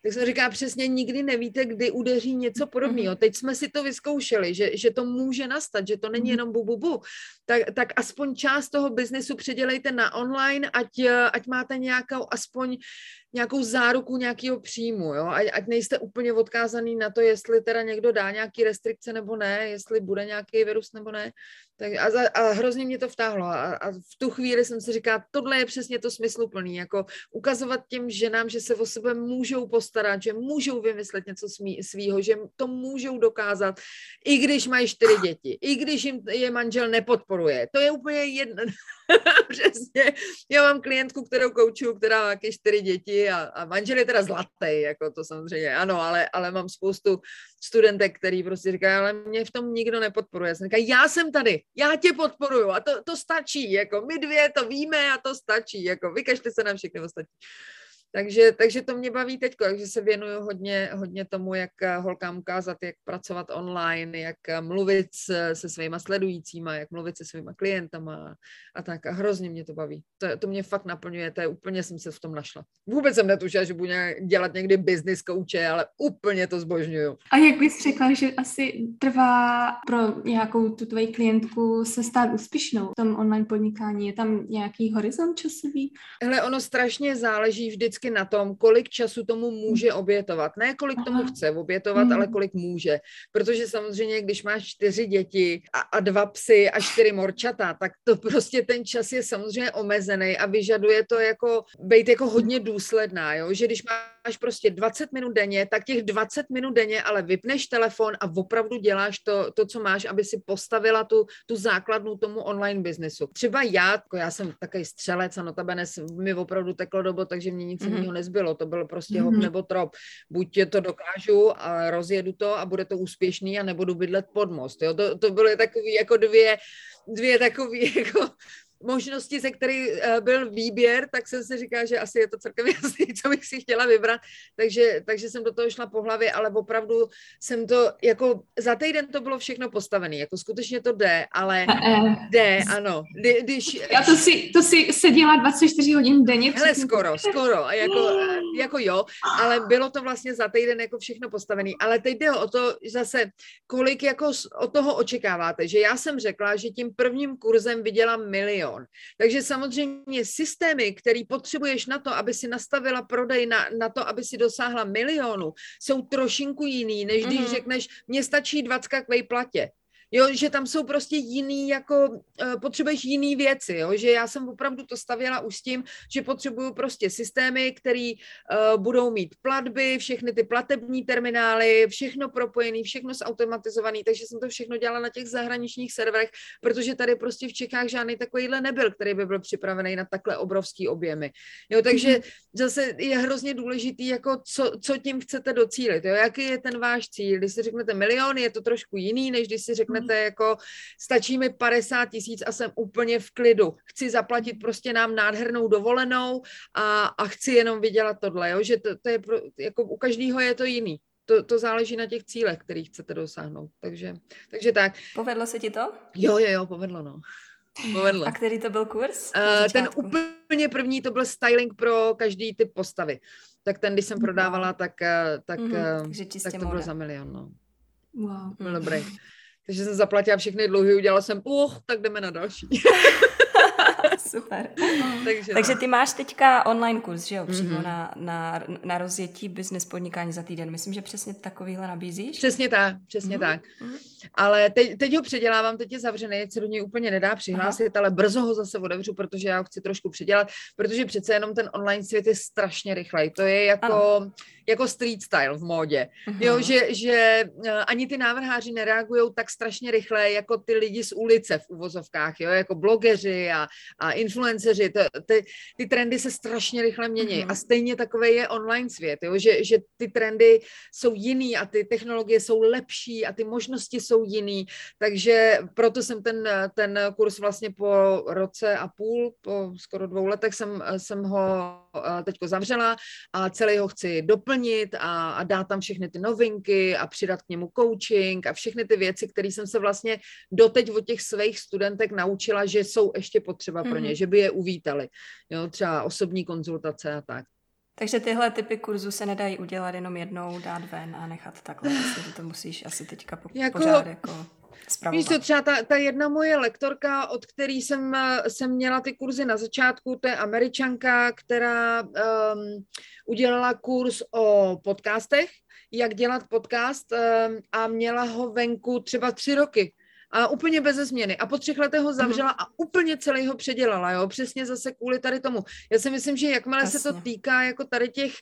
Tak jsem říká přesně, nikdy nevíte, kdy udeří něco podobného. Mhm. Teď jsme si to vyzkoušeli, že, že to může nastat, že to není mhm. jenom bu, bu, bu. Tak, tak aspoň část toho biznesu předělejte na online, ať, ať máte nějakou aspoň nějakou záruku nějakého příjmu, jo? Ať, ať nejste úplně odkázaný na to, jestli teda někdo dá nějaký restrikce nebo ne, jestli bude nějaký virus nebo ne. Tak a, za, a hrozně mě to vtáhlo a, a v tu chvíli jsem si říkala, tohle je přesně to smysluplný, jako ukazovat těm ženám, že se o sebe můžou postarat, že můžou vymyslet něco svýho, že to můžou dokázat, i když mají čtyři děti, i když jim je manžel nepodporuje. To je úplně jedno. Přesně. Já mám klientku, kterou koučuju, která má také čtyři děti a, a manžel je teda zlatý, jako to samozřejmě, ano, ale, ale mám spoustu studentek, který prostě říkají, ale mě v tom nikdo nepodporuje. Já jsem říkala, já jsem tady, já tě podporuju a to, to stačí, jako my dvě to víme a to stačí, jako vykažte se na všechny ostatní. Takže, takže to mě baví teď, takže se věnuju hodně, hodně tomu, jak eh, holkám ukázat, jak pracovat online, jak eh, mluvit se, se svýma sledujícíma, jak mluvit se svýma klientama a tak. A hrozně mě to baví. To, to mě fakt naplňuje, to je úplně jsem se v tom našla. Vůbec jsem netušila, že budu dělat někdy business kouče, ale úplně to zbožňuju. A jak bys řekla, že asi trvá pro nějakou tu tvoji klientku se stát úspěšnou v tom online podnikání? Je tam nějaký horizont časový? Hele, ono strašně záleží vždycky vždycky na tom, kolik času tomu může obětovat. Ne kolik tomu chce obětovat, ale hmm. kolik může. Protože samozřejmě, když máš čtyři děti a, a dva psy a čtyři morčata, tak to prostě ten čas je samozřejmě omezený a vyžaduje to jako být jako hodně důsledná, jo? že když máš prostě 20 minut denně, tak těch 20 minut denně ale vypneš telefon a opravdu děláš to, to co máš, aby si postavila tu, tu základnu tomu online biznesu. Třeba já, jako já jsem takový střelec a notabene mi opravdu teklo dobo, takže mě nic mm-hmm. Jiného nezbylo. To bylo prostě mm-hmm. hop nebo trop. Buď to dokážu a rozjedu to a bude to úspěšný a nebudu bydlet pod most. Jo? To, to byly takové jako dvě, dvě takové jako možnosti, ze který uh, byl výběr, tak jsem si říkala, že asi je to celkem jasný, co bych si chtěla vybrat, takže, takže jsem do toho šla po hlavě, ale opravdu jsem to, jako za týden to bylo všechno postavené, jako skutečně to jde, ale eh, jde, ano. Kdy, když... Já to si, to si seděla 24 hodin denně. Hele, skoro, skoro, jako, eh, jako jo, ale bylo to vlastně za týden jako všechno postavené, ale teď jde o to zase, kolik jako od toho očekáváte, že já jsem řekla, že tím prvním kurzem vydělám milion, milion. Takže samozřejmě systémy, které potřebuješ na to, aby si nastavila prodej, na, na to, aby si dosáhla milionu, jsou trošinku jiný, než když mm-hmm. řekneš, mně stačí 20 k vejplatě. Jo, že tam jsou prostě jiný, jako uh, potřebuješ jiný věci, jo, že já jsem opravdu to stavěla už s tím, že potřebuju prostě systémy, které uh, budou mít platby, všechny ty platební terminály, všechno propojené, všechno zautomatizované, takže jsem to všechno dělala na těch zahraničních serverech, protože tady prostě v Čechách žádný takovýhle nebyl, který by byl připravený na takhle obrovský objemy. Jo, takže mm-hmm. zase je hrozně důležitý, jako co, co tím chcete docílit, jo, jaký je ten váš cíl. Když si řeknete milion, je to trošku jiný, než když si řeknete Chcete jako, stačí mi 50 tisíc a jsem úplně v klidu. Chci zaplatit prostě nám nádhernou dovolenou a, a chci jenom vydělat tohle, jo? že to, to je pro, jako u každého je to jiný. To, to záleží na těch cílech, kterých chcete dosáhnout. Takže, takže tak. Povedlo se ti to? Jo, jo, jo, povedlo, no. Povedlo. A který to byl kurz? Uh, ten úplně první to byl styling pro každý typ postavy. Tak ten, když jsem prodávala, tak, eh, tak, mm-hmm, tak to bylo za milion. No. Wow. Byl dobrý. Takže jsem zaplatila všechny dluhy, udělala jsem, uh, tak jdeme na další. Super. Takže, Takže ty máš teďka online kurz, že jo, přímo mm-hmm. na, na, na rozjetí business podnikání za týden. Myslím, že přesně takovýhle nabízíš? Přesně tak, přesně mm-hmm. tak. Mm-hmm. Ale teď, teď ho předělávám, teď je zavřený, se do něj úplně nedá přihlásit, Aha. ale brzo ho zase otevřu, protože já ho chci trošku předělat, protože přece jenom ten online svět je strašně rychlej. To je jako, jako street style v módě. Uh-huh. Jo, že, že uh, ani ty návrháři nereagují tak strašně rychle, jako ty lidi z ulice v uvozovkách, jo, jako blogeři a, a influenceři. To, ty, ty trendy se strašně rychle mění uh-huh. a stejně takový je online svět, jo, že, že ty trendy jsou jiný a ty technologie jsou lepší a ty možnosti jsou jiný, takže proto jsem ten, ten kurz vlastně po roce a půl, po skoro dvou letech jsem, jsem ho uh, teďko zavřela a celý ho chci doplnit doplnit a, a dát tam všechny ty novinky a přidat k němu coaching a všechny ty věci, které jsem se vlastně doteď od těch svých studentek naučila, že jsou ještě potřeba pro ně, mm-hmm. že by je uvítali. Jo, třeba osobní konzultace a tak. Takže tyhle typy kurzů se nedají udělat jenom jednou, dát ven a nechat takhle. Vlastně, to musíš asi teďka po, jako, pořád jako spravovat. Víš to, třeba ta, ta jedna moje lektorka, od který jsem, jsem měla ty kurzy na začátku, to je američanka, která um, udělala kurz o podcastech, jak dělat podcast um, a měla ho venku třeba tři roky a úplně bez změny. A po třech letech ho zavřela mm. a úplně celý ho předělala, jo, přesně zase kvůli tady tomu. Já si myslím, že jakmile Jasně. se to týká jako tady těch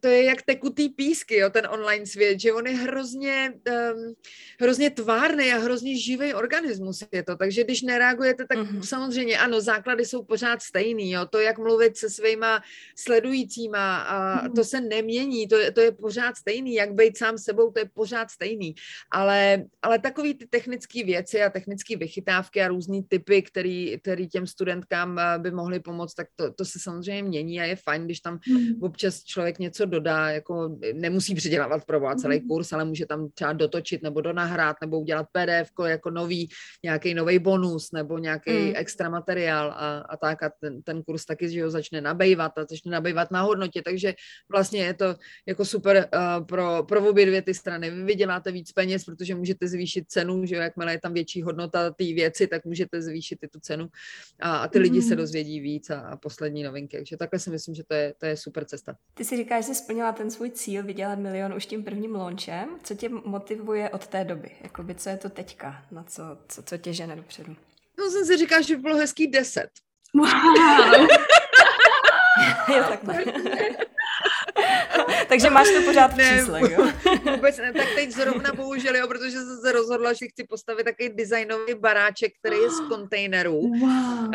to je jak tekutý písky, jo, ten online svět, že on je hrozně, um, hrozně tvárný a hrozně živý organismus je to, takže když nereagujete, tak uh-huh. samozřejmě ano, základy jsou pořád stejný, jo, to, jak mluvit se svýma sledujícíma, a uh-huh. to se nemění, to je, to je pořád stejný, jak být sám sebou, to je pořád stejný, ale, ale takový ty technické věci a technické vychytávky a různý typy, který, který těm studentkám eh, by mohly pomoct, tak to, to se samozřejmě mění a je fajn, když tam uh-huh. občas člověk něco něco dodá, jako nemusí předělávat pro celý mhm. kurz, ale může tam třeba dotočit nebo donahrát nebo udělat PDF jako nový, nějaký nový bonus nebo nějaký mm. extra materiál a, a tak a ten, ten kurz taky, že ho začne nabývat a začne nabývat na hodnotě, takže vlastně je to jako super uh, pro, pro obě dvě ty strany. Vy vyděláte víc peněz, protože můžete zvýšit cenu, že jo, jakmile je tam větší hodnota té věci, tak můžete zvýšit i tu cenu a, a ty mm. lidi se mhm. dozvědí víc a, a poslední novinky, takže takhle si myslím, že to je, to je super cesta. Ty si říkáš, že splnila ten svůj cíl vydělat milion už tím prvním launchem. Co tě motivuje od té doby? Jakoby, co je to teďka? Na co, co, co tě žene dopředu? No jsem si říkal, že by bylo hezký deset. Wow. jo, takhle. Takže máš to pořád v ne, číslech, jo? Vůbec ne, tak teď zrovna bohužel, jo, protože jsem se rozhodla, že chci postavit takový designový baráček, který je z kontejnerů. Wow. Uh,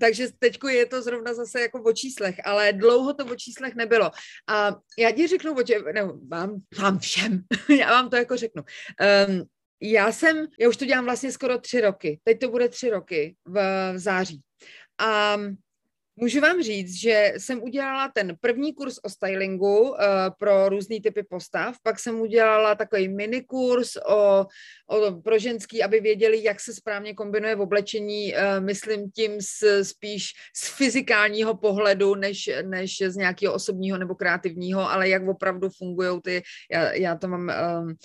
takže teď je to zrovna zase jako o číslech, ale dlouho to o číslech nebylo. A já ti řeknu, o tě, ne, vám, vám všem, já vám to jako řeknu. Um, já jsem, já už to dělám vlastně skoro tři roky. Teď to bude tři roky v, v září. A Můžu vám říct, že jsem udělala ten první kurz o stylingu uh, pro různé typy postav, pak jsem udělala takový mini kurz o, o, pro ženský, aby věděli, jak se správně kombinuje v oblečení, uh, myslím tím z, spíš z fyzikálního pohledu, než, než z nějakého osobního nebo kreativního, ale jak opravdu fungují ty, já, já to mám... Um,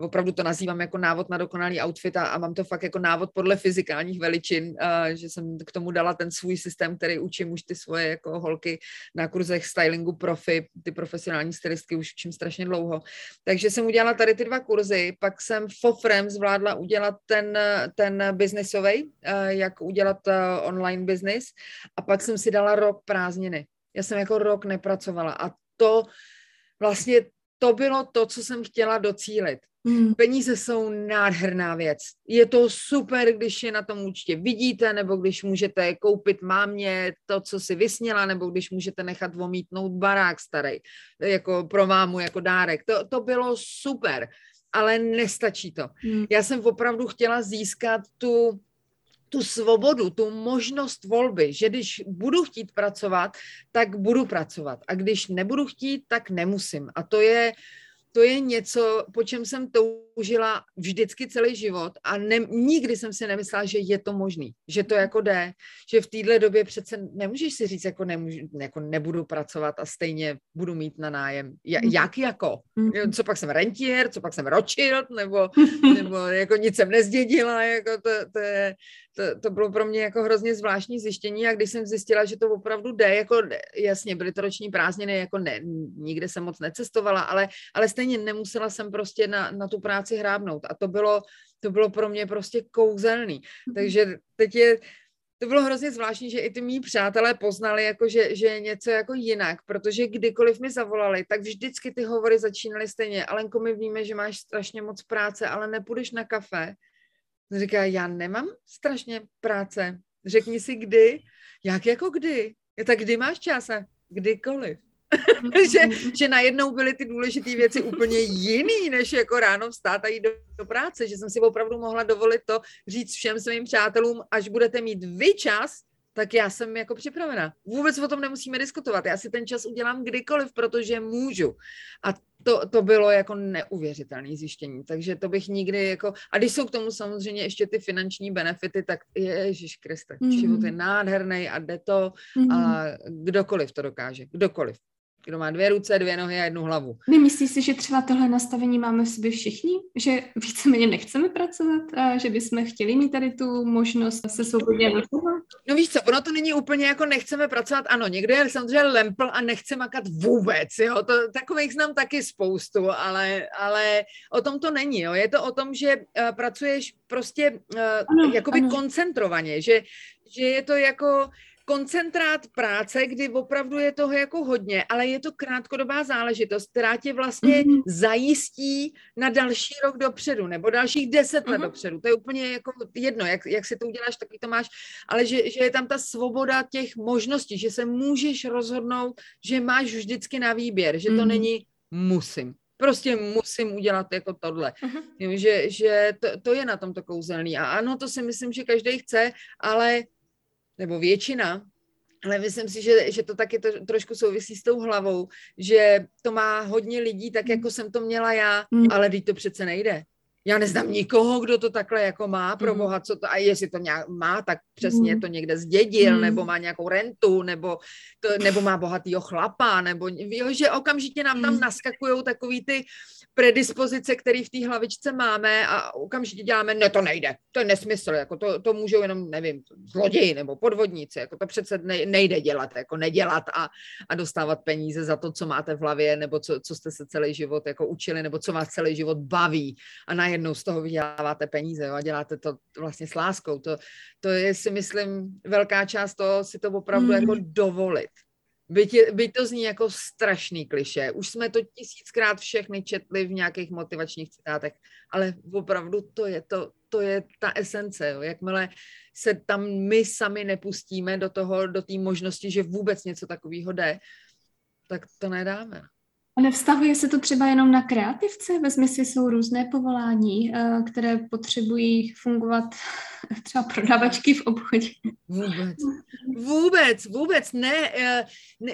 opravdu to nazývám jako návod na dokonalý outfit a, a mám to fakt jako návod podle fyzikálních veličin, uh, že jsem k tomu dala ten svůj systém, který učím už ty svoje jako holky na kurzech stylingu profi, ty profesionální stylistky už učím strašně dlouho. Takže jsem udělala tady ty dva kurzy, pak jsem fofrem zvládla udělat ten, ten biznisový, uh, jak udělat uh, online business a pak jsem si dala rok prázdniny. Já jsem jako rok nepracovala a to vlastně to bylo to, co jsem chtěla docílit. Mm. Peníze jsou nádherná věc. Je to super, když je na tom účtě vidíte, nebo když můžete koupit mámě to, co si vysněla, nebo když můžete nechat vomítnout barák starý, jako pro mámu, jako dárek. To, to bylo super. ale nestačí to. Hmm. Já jsem opravdu chtěla získat tu tu svobodu, tu možnost volby, že když budu chtít pracovat, tak budu pracovat. A když nebudu chtít, tak nemusím. A to je, to je něco, po čem jsem toužila vždycky celý život a ne, nikdy jsem si nemyslela, že je to možný, že to jako jde, že v téhle době přece nemůžeš si říct, jako, nemůžu, jako nebudu pracovat a stejně budu mít na nájem. Ja, mhm. jak jako? Mhm. Co pak jsem rentier, co pak jsem ročil, nebo, nebo jako nic jsem nezdědila, jako to, to, je, to, to bylo pro mě jako hrozně zvláštní zjištění a když jsem zjistila, že to opravdu jde, jako jasně, byly to roční prázdniny, jako ne, nikde jsem moc necestovala, ale, ale stejně nemusela jsem prostě na, na tu práci hrábnout a to bylo, to bylo pro mě prostě kouzelný. Mhm. Takže teď je, to bylo hrozně zvláštní, že i ty mý přátelé poznali, jako že, že je něco jako jinak, protože kdykoliv mi zavolali, tak vždycky ty hovory začínaly stejně. Alenko, my víme, že máš strašně moc práce, ale nepůjdeš na kafe. Říká, já nemám strašně práce. Řekni si kdy. Jak jako kdy? Tak kdy máš čas? Kdykoliv. že, že najednou byly ty důležité věci úplně jiný, než jako ráno vstát a jít do, do práce, že jsem si opravdu mohla dovolit to říct všem svým přátelům, až budete mít vy čas, tak já jsem jako připravená. Vůbec o tom nemusíme diskutovat. Já si ten čas udělám kdykoliv, protože můžu. A to, to bylo jako neuvěřitelné zjištění, takže to bych nikdy jako, a když jsou k tomu samozřejmě ještě ty finanční benefity, tak Ježíš Kriste, mm. život je nádherný a jde to mm. a kdokoliv to dokáže, kdokoliv kdo má dvě ruce, dvě nohy a jednu hlavu. Nemyslíš si, že třeba tohle nastavení máme v sobě všichni? Že víceméně nechceme pracovat a že bychom chtěli mít tady tu možnost se svobodně rozhodnout? No víš co, ono to není úplně jako nechceme pracovat. Ano, někdo je samozřejmě lempl a nechce makat vůbec, jo. To, takových znám taky spoustu, ale, ale o tom to není, jo. Je to o tom, že uh, pracuješ prostě uh, ano, jakoby ano. koncentrovaně, že, že je to jako koncentrát práce, kdy opravdu je toho jako hodně, ale je to krátkodobá záležitost, která tě vlastně mm-hmm. zajistí na další rok dopředu, nebo dalších deset mm-hmm. let dopředu. To je úplně jako jedno, jak, jak si to uděláš, taky to máš, ale že, že je tam ta svoboda těch možností, že se můžeš rozhodnout, že máš vždycky na výběr, že to mm-hmm. není musím prostě musím udělat jako tohle. Uh-huh. Že, že to, to je na tom to kouzelný. A ano, to si myslím, že každý chce, ale nebo většina, ale myslím si, že, že to taky to, trošku souvisí s tou hlavou, že to má hodně lidí, tak jako jsem to měla já, mm. ale teď to přece nejde. Já neznám nikoho, kdo to takhle jako má, pro mm. boha, co to, a jestli to nějak má, tak přesně mm. to někde zdědil, mm. nebo má nějakou rentu, nebo, to, nebo má bohatýho chlapa, nebo jo, že okamžitě nám tam naskakují takový ty, predispozice, které v té hlavičce máme a okamžitě děláme, ne, to nejde, to je nesmysl, jako to, to můžou jenom, nevím, zloději nebo podvodníci, jako to přece nejde dělat, jako nedělat a, a dostávat peníze za to, co máte v hlavě, nebo co, co jste se celý život jako učili, nebo co vás celý život baví a najednou z toho vyděláváte peníze jo, a děláte to vlastně s láskou. To, to je si myslím velká část toho si to opravdu mm. jako dovolit. Byť, je, byť to zní jako strašný kliše. Už jsme to tisíckrát všechny četli v nějakých motivačních citátech, ale opravdu to je, to, to je ta esence. Jo. Jakmile se tam my sami nepustíme do toho, do té možnosti, že vůbec něco takového jde, tak to nedáme. A nevztahuje se to třeba jenom na kreativce? Vezmi si, jsou různé povolání, eh, které potřebují fungovat třeba prodavačky v obchodě. Vůbec. Vůbec, vůbec ne. Eh,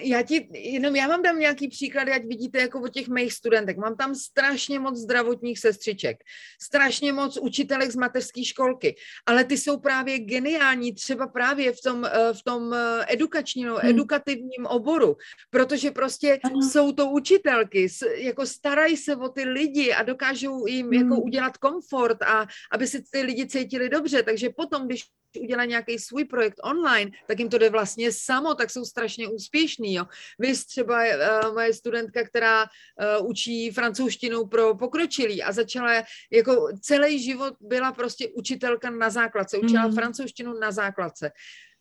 já ti, jenom já vám dám nějaký příklad, ať vidíte jako od těch mých studentek. Mám tam strašně moc zdravotních sestřiček, strašně moc učitelek z mateřské školky, ale ty jsou právě geniální třeba právě v tom, eh, v tom edukačním, hmm. edukativním oboru, protože prostě ano. jsou to učitelé učitelky, jako starají se o ty lidi a dokážou jim jako hmm. jako udělat komfort a aby se ty lidi cítili dobře, takže potom, když udělají nějaký svůj projekt online, tak jim to jde vlastně samo, tak jsou strašně úspěšný. Jo. Vy třeba uh, moje studentka, která uh, učí francouzštinu pro pokročilý a začala jako celý život byla prostě učitelka na základce, učila mm. francouzštinu na základce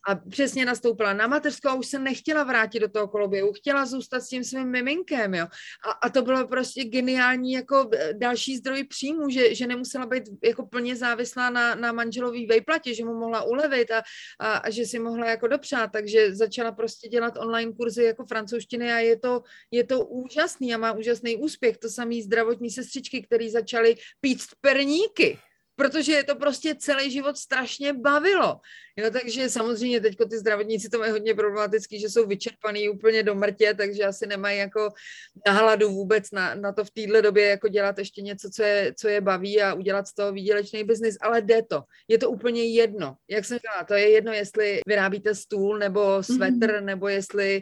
a přesně nastoupila na mateřskou a už se nechtěla vrátit do toho koloběhu, chtěla zůstat s tím svým miminkem, jo. A, a to bylo prostě geniální jako eh, další zdroj příjmu, že, že nemusela být jako plně závislá na, na manželový vejplatě, že mu mohla ulevit a, a, a že si mohla jako dopřát, takže začala prostě dělat online kurzy jako francouzštiny a je to, je to úžasný a má úžasný úspěch. To samý zdravotní sestřičky, které začaly pít perníky protože je to prostě celý život strašně bavilo. Jo, takže samozřejmě teď ty zdravotníci to mají hodně problematický, že jsou vyčerpaný úplně do mrtě, takže asi nemají jako nahladu vůbec na, na to v téhle době jako dělat ještě něco, co je, co je baví a udělat z toho výdělečný biznis, ale jde to. Je to úplně jedno. Jak jsem říkala, to je jedno, jestli vyrábíte stůl nebo svetr, mm-hmm. nebo jestli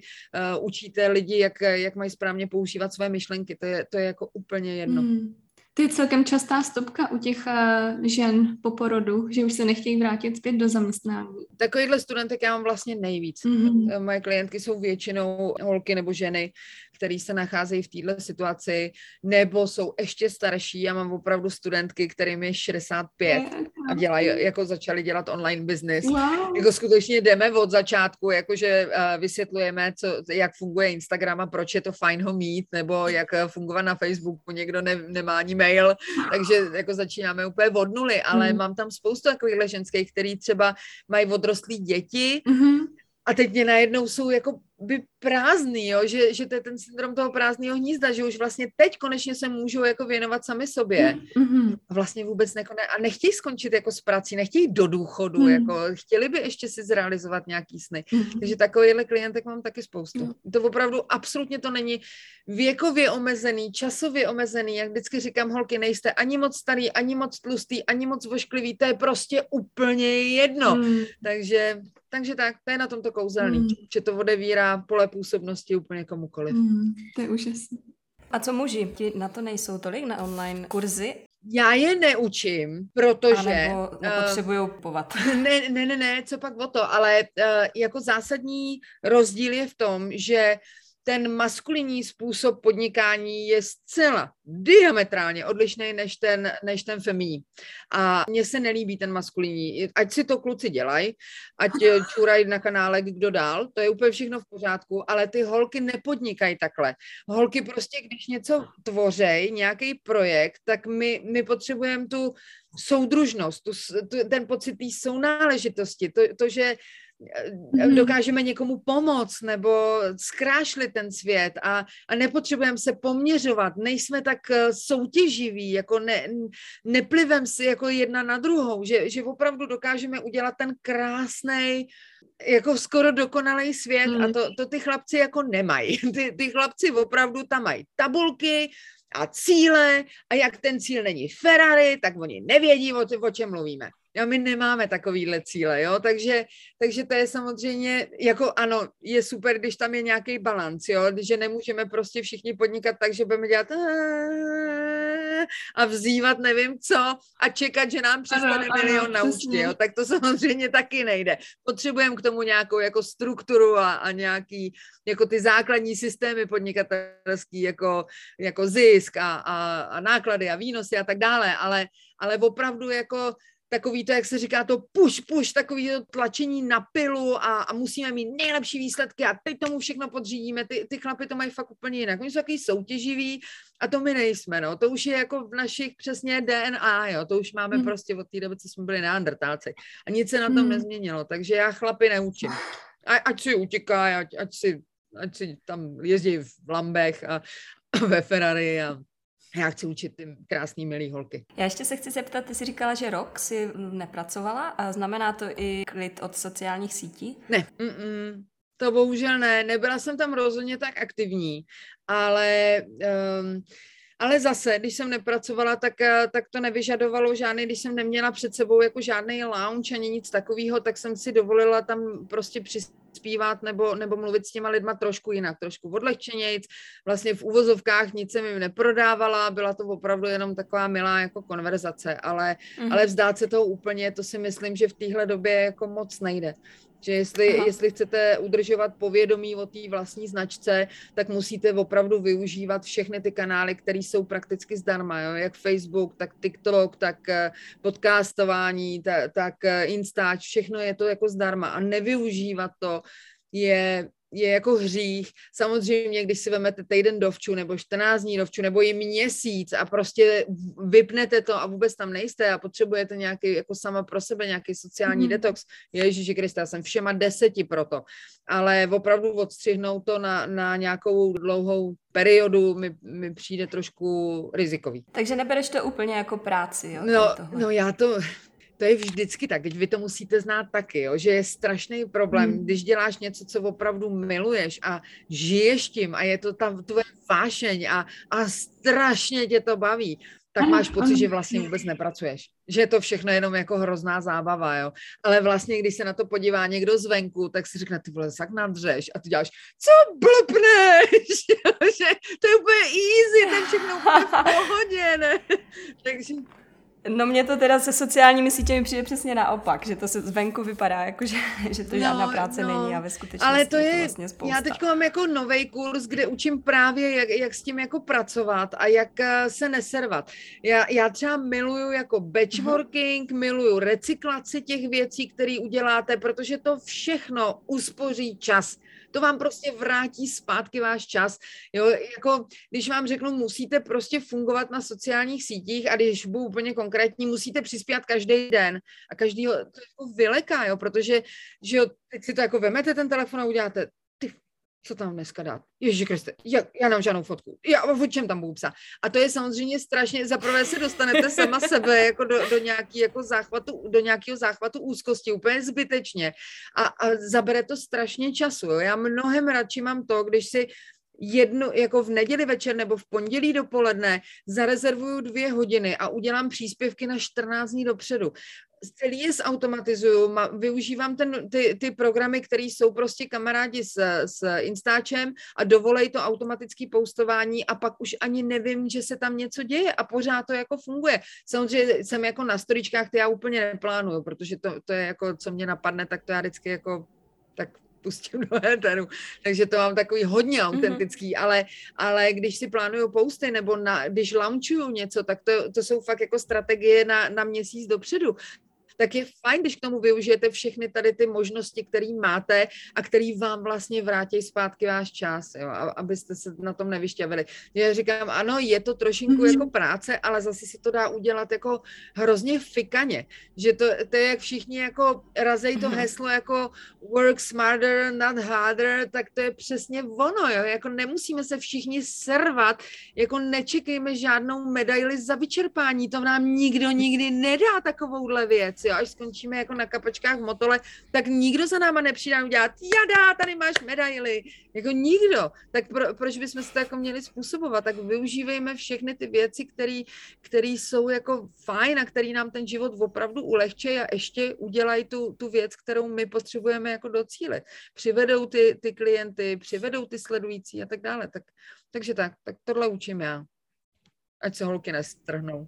uh, učíte lidi, jak, jak mají správně používat své myšlenky. To je, to je jako úplně jedno. Mm. To je celkem častá stopka u těch uh, žen po porodu, že už se nechtějí vrátit zpět do zaměstnání. Takovýchhle studentek já mám vlastně nejvíc. Mm-hmm. Moje klientky jsou většinou holky nebo ženy, které se nacházejí v této situaci, nebo jsou ještě starší. Já mám opravdu studentky, kterým je 65 a dělají, jako začali dělat online business. Wow. Jako skutečně jdeme od začátku, jakože uh, vysvětlujeme, co, jak funguje Instagram a proč je to fajn ho mít, nebo jak fungovat na Facebooku, někdo ne, nemá ani mail, takže jako začínáme úplně od nuly, ale mm. mám tam spoustu takových ženských, který třeba mají odrostlý děti, mm-hmm. A teď mě najednou jsou jako by prázdný, jo? Že, že to je ten syndrom toho prázdného hnízda, že už vlastně teď konečně se můžou jako věnovat sami sobě. Mm-hmm. A vlastně vůbec nekone, a nechtějí skončit jako s prací, nechtějí do důchodu, mm. jako chtěli by ještě si zrealizovat nějaký sny. Mm. Takže takovýhle klientek mám taky spoustu. Mm. To opravdu absolutně to není věkově omezený, časově omezený, jak vždycky říkám, holky, nejste ani moc starý, ani moc tlustý, ani moc vošklivý, to je prostě úplně jedno. Mm. Takže takže tak, to je na tomto kouzelný, mm. že to odevírá pole působnosti úplně komukoliv. Mm, to je úžasné. A co muži? Ti na to nejsou tolik na online kurzy? Já je neučím, protože... A nebo nepotřebují uh, povat. Ne, ne, ne, ne, co pak o to, ale uh, jako zásadní rozdíl je v tom, že ten maskulinní způsob podnikání je zcela diametrálně odlišný než ten, než ten femínní. A mně se nelíbí ten maskulinní. Ať si to kluci dělají, ať čurají na kanále kdo dál, to je úplně všechno v pořádku, ale ty holky nepodnikají takhle. Holky prostě, když něco tvořej, nějaký projekt, tak my, my potřebujeme tu soudružnost, tu, tu, ten pocit té sounáležitosti, to, to, že. Dokážeme někomu pomoct nebo zkrášlit ten svět a, a nepotřebujeme se poměřovat, nejsme tak eh, soutěživí, jako ne, neplivem si jako jedna na druhou, že, že opravdu dokážeme udělat ten krásný jako skoro dokonalý svět mm. a hmm. to, to ty chlapci jako nemají. Ty, ty chlapci opravdu tam mají tabulky, a cíle a jak ten cíl není Ferrari, tak oni nevědí, o, o čem mluvíme. Jo, my nemáme takovýhle cíle, jo, takže, takže to je samozřejmě, jako ano, je super, když tam je nějaký balans, jo, že nemůžeme prostě všichni podnikat tak, že budeme dělat a vzývat nevím co a čekat, že nám přestane milion na účtě, jo, tak to samozřejmě taky nejde. Potřebujeme k tomu nějakou jako strukturu a, a nějaký, jako ty základní systémy podnikatelský, jako, jako zisk a, a, a náklady a výnosy a tak dále, ale, ale opravdu jako takový to, jak se říká, to push, push, takový to tlačení na pilu a, a musíme mít nejlepší výsledky a teď tomu všechno podřídíme. Ty, ty chlapy to mají fakt úplně jinak. Oni jsou takový soutěživí a to my nejsme, no. To už je jako v našich přesně DNA, jo. To už máme mm. prostě od té doby, co jsme byli neandertálci. A nic se na tom mm. nezměnilo, takže já chlapy neučím. A, ať si utíká, ať, ať si ať si tam jezdí v Lambech a, a ve Ferrari a já chci učit ty krásný milý holky. Já ještě se chci zeptat, ty jsi říkala, že rok si nepracovala a znamená to i klid od sociálních sítí? Ne, mm-mm, to bohužel ne, nebyla jsem tam rozhodně tak aktivní, ale um, ale zase, když jsem nepracovala, tak, eh, tak to nevyžadovalo žádný, když jsem neměla před sebou jako žádný lounge ani nic takového, tak jsem si dovolila tam prostě přispívat nebo, nebo mluvit s těma lidma trošku jinak, trošku odlehčenějc. Vlastně v úvozovkách nic jsem jim neprodávala, byla to opravdu jenom taková milá jako konverzace, ale, mm. ale vzdát se toho úplně, to si myslím, že v téhle době jako moc nejde. Že jestli, jestli chcete udržovat povědomí o té vlastní značce, tak musíte opravdu využívat všechny ty kanály, které jsou prakticky zdarma, jo? jak Facebook, tak TikTok, tak eh, podcastování, tak, tak eh, Instač, všechno je to jako zdarma a nevyužívat to je je jako hřích. Samozřejmě, když si vezmete týden dovču, nebo 14 dní dovču, nebo i měsíc a prostě vypnete to a vůbec tam nejste a potřebujete nějaký, jako sama pro sebe, nějaký sociální mm. detox. Ježíši Krista, jsem všema deseti proto. Ale opravdu odstřihnout to na, na nějakou dlouhou periodu mi, mi přijde trošku rizikový. Takže nebereš to úplně jako práci, jo? No, no já to, to je vždycky tak, teď vy to musíte znát taky, jo, že je strašný problém, hmm. když děláš něco, co opravdu miluješ a žiješ tím a je to tam tvoje vášeň a, a strašně tě to baví, tak máš pocit, že vlastně vůbec nepracuješ. Že je to všechno jenom jako hrozná zábava, jo. Ale vlastně, když se na to podívá někdo zvenku, tak si řekne, ty vole, tak nadřeš a ty děláš, co blbneš? že to je úplně easy, to je všechno úplně v pohodě, ne? Takže No mě to teda se sociálními sítěmi přijde přesně naopak, že to se zvenku vypadá jako, že, že to žádná no, práce no. není a ve skutečnosti Ale to je, je to vlastně spousta. já teď mám jako nový kurz, kde učím právě, jak, jak s tím jako pracovat a jak eh, se neservat. Já, já třeba miluju jako batchworking, uh-huh. miluju recyklaci těch věcí, které uděláte, protože to všechno uspoří čas to vám prostě vrátí zpátky váš čas. Jo, jako když vám řeknu, musíte prostě fungovat na sociálních sítích a když budu úplně konkrétní, musíte přispět každý den a každý to jako vyleká, jo, protože že jo, teď si to jako vemete ten telefon a uděláte, co tam dneska dát? Ježíš Kriste, já, já nemám žádnou fotku. Já o čem tam budu psát? A to je samozřejmě strašně, zaprvé se dostanete sama sebe jako do, do, nějaký, jako záchvatu, do nějakého záchvatu úzkosti, úplně zbytečně. A, a zabere to strašně času. Jo. Já mnohem radši mám to, když si jednu, jako v neděli večer nebo v pondělí dopoledne zarezervuju dvě hodiny a udělám příspěvky na 14 dní dopředu celý je zautomatizuju, využívám ten, ty, ty programy, které jsou prostě kamarádi s, s Instačem a dovolej to automatické postování a pak už ani nevím, že se tam něco děje a pořád to jako funguje. Samozřejmě jsem jako na storičkách, ty já úplně neplánuju, protože to, to je jako, co mě napadne, tak to já vždycky jako tak pustím do éteru. Takže to mám takový hodně mhm. autentický, mm-hmm. ale, ale když si plánuju posty nebo na, když launchuju něco, tak to, to jsou fakt jako strategie na, na měsíc dopředu tak je fajn, když k tomu využijete všechny tady ty možnosti, které máte a který vám vlastně vrátí zpátky váš čas, jo, abyste se na tom nevyšťavili. Já říkám, ano, je to trošinku mm-hmm. jako práce, ale zase si to dá udělat jako hrozně fikaně, že to, to je jak všichni jako razej to mhm. heslo jako work smarter, not harder, tak to je přesně ono, jo, jako nemusíme se všichni servat, jako nečekejme žádnou medaili za vyčerpání, to nám nikdo nikdy nedá takovouhle věc, jo, až skončíme jako na kapačkách v motole, tak nikdo za náma nepřijde udělat, jada, tady máš medaily, jako nikdo. Tak pro, proč bychom se to jako měli způsobovat? Tak využívejme všechny ty věci, které jsou jako fajn a které nám ten život opravdu ulehčí a ještě udělají tu, tu věc, kterou my potřebujeme jako docílit. Přivedou ty, ty klienty, přivedou ty sledující a tak dále. Tak, takže tak, tak tohle učím já. Ať se holky nestrhnou.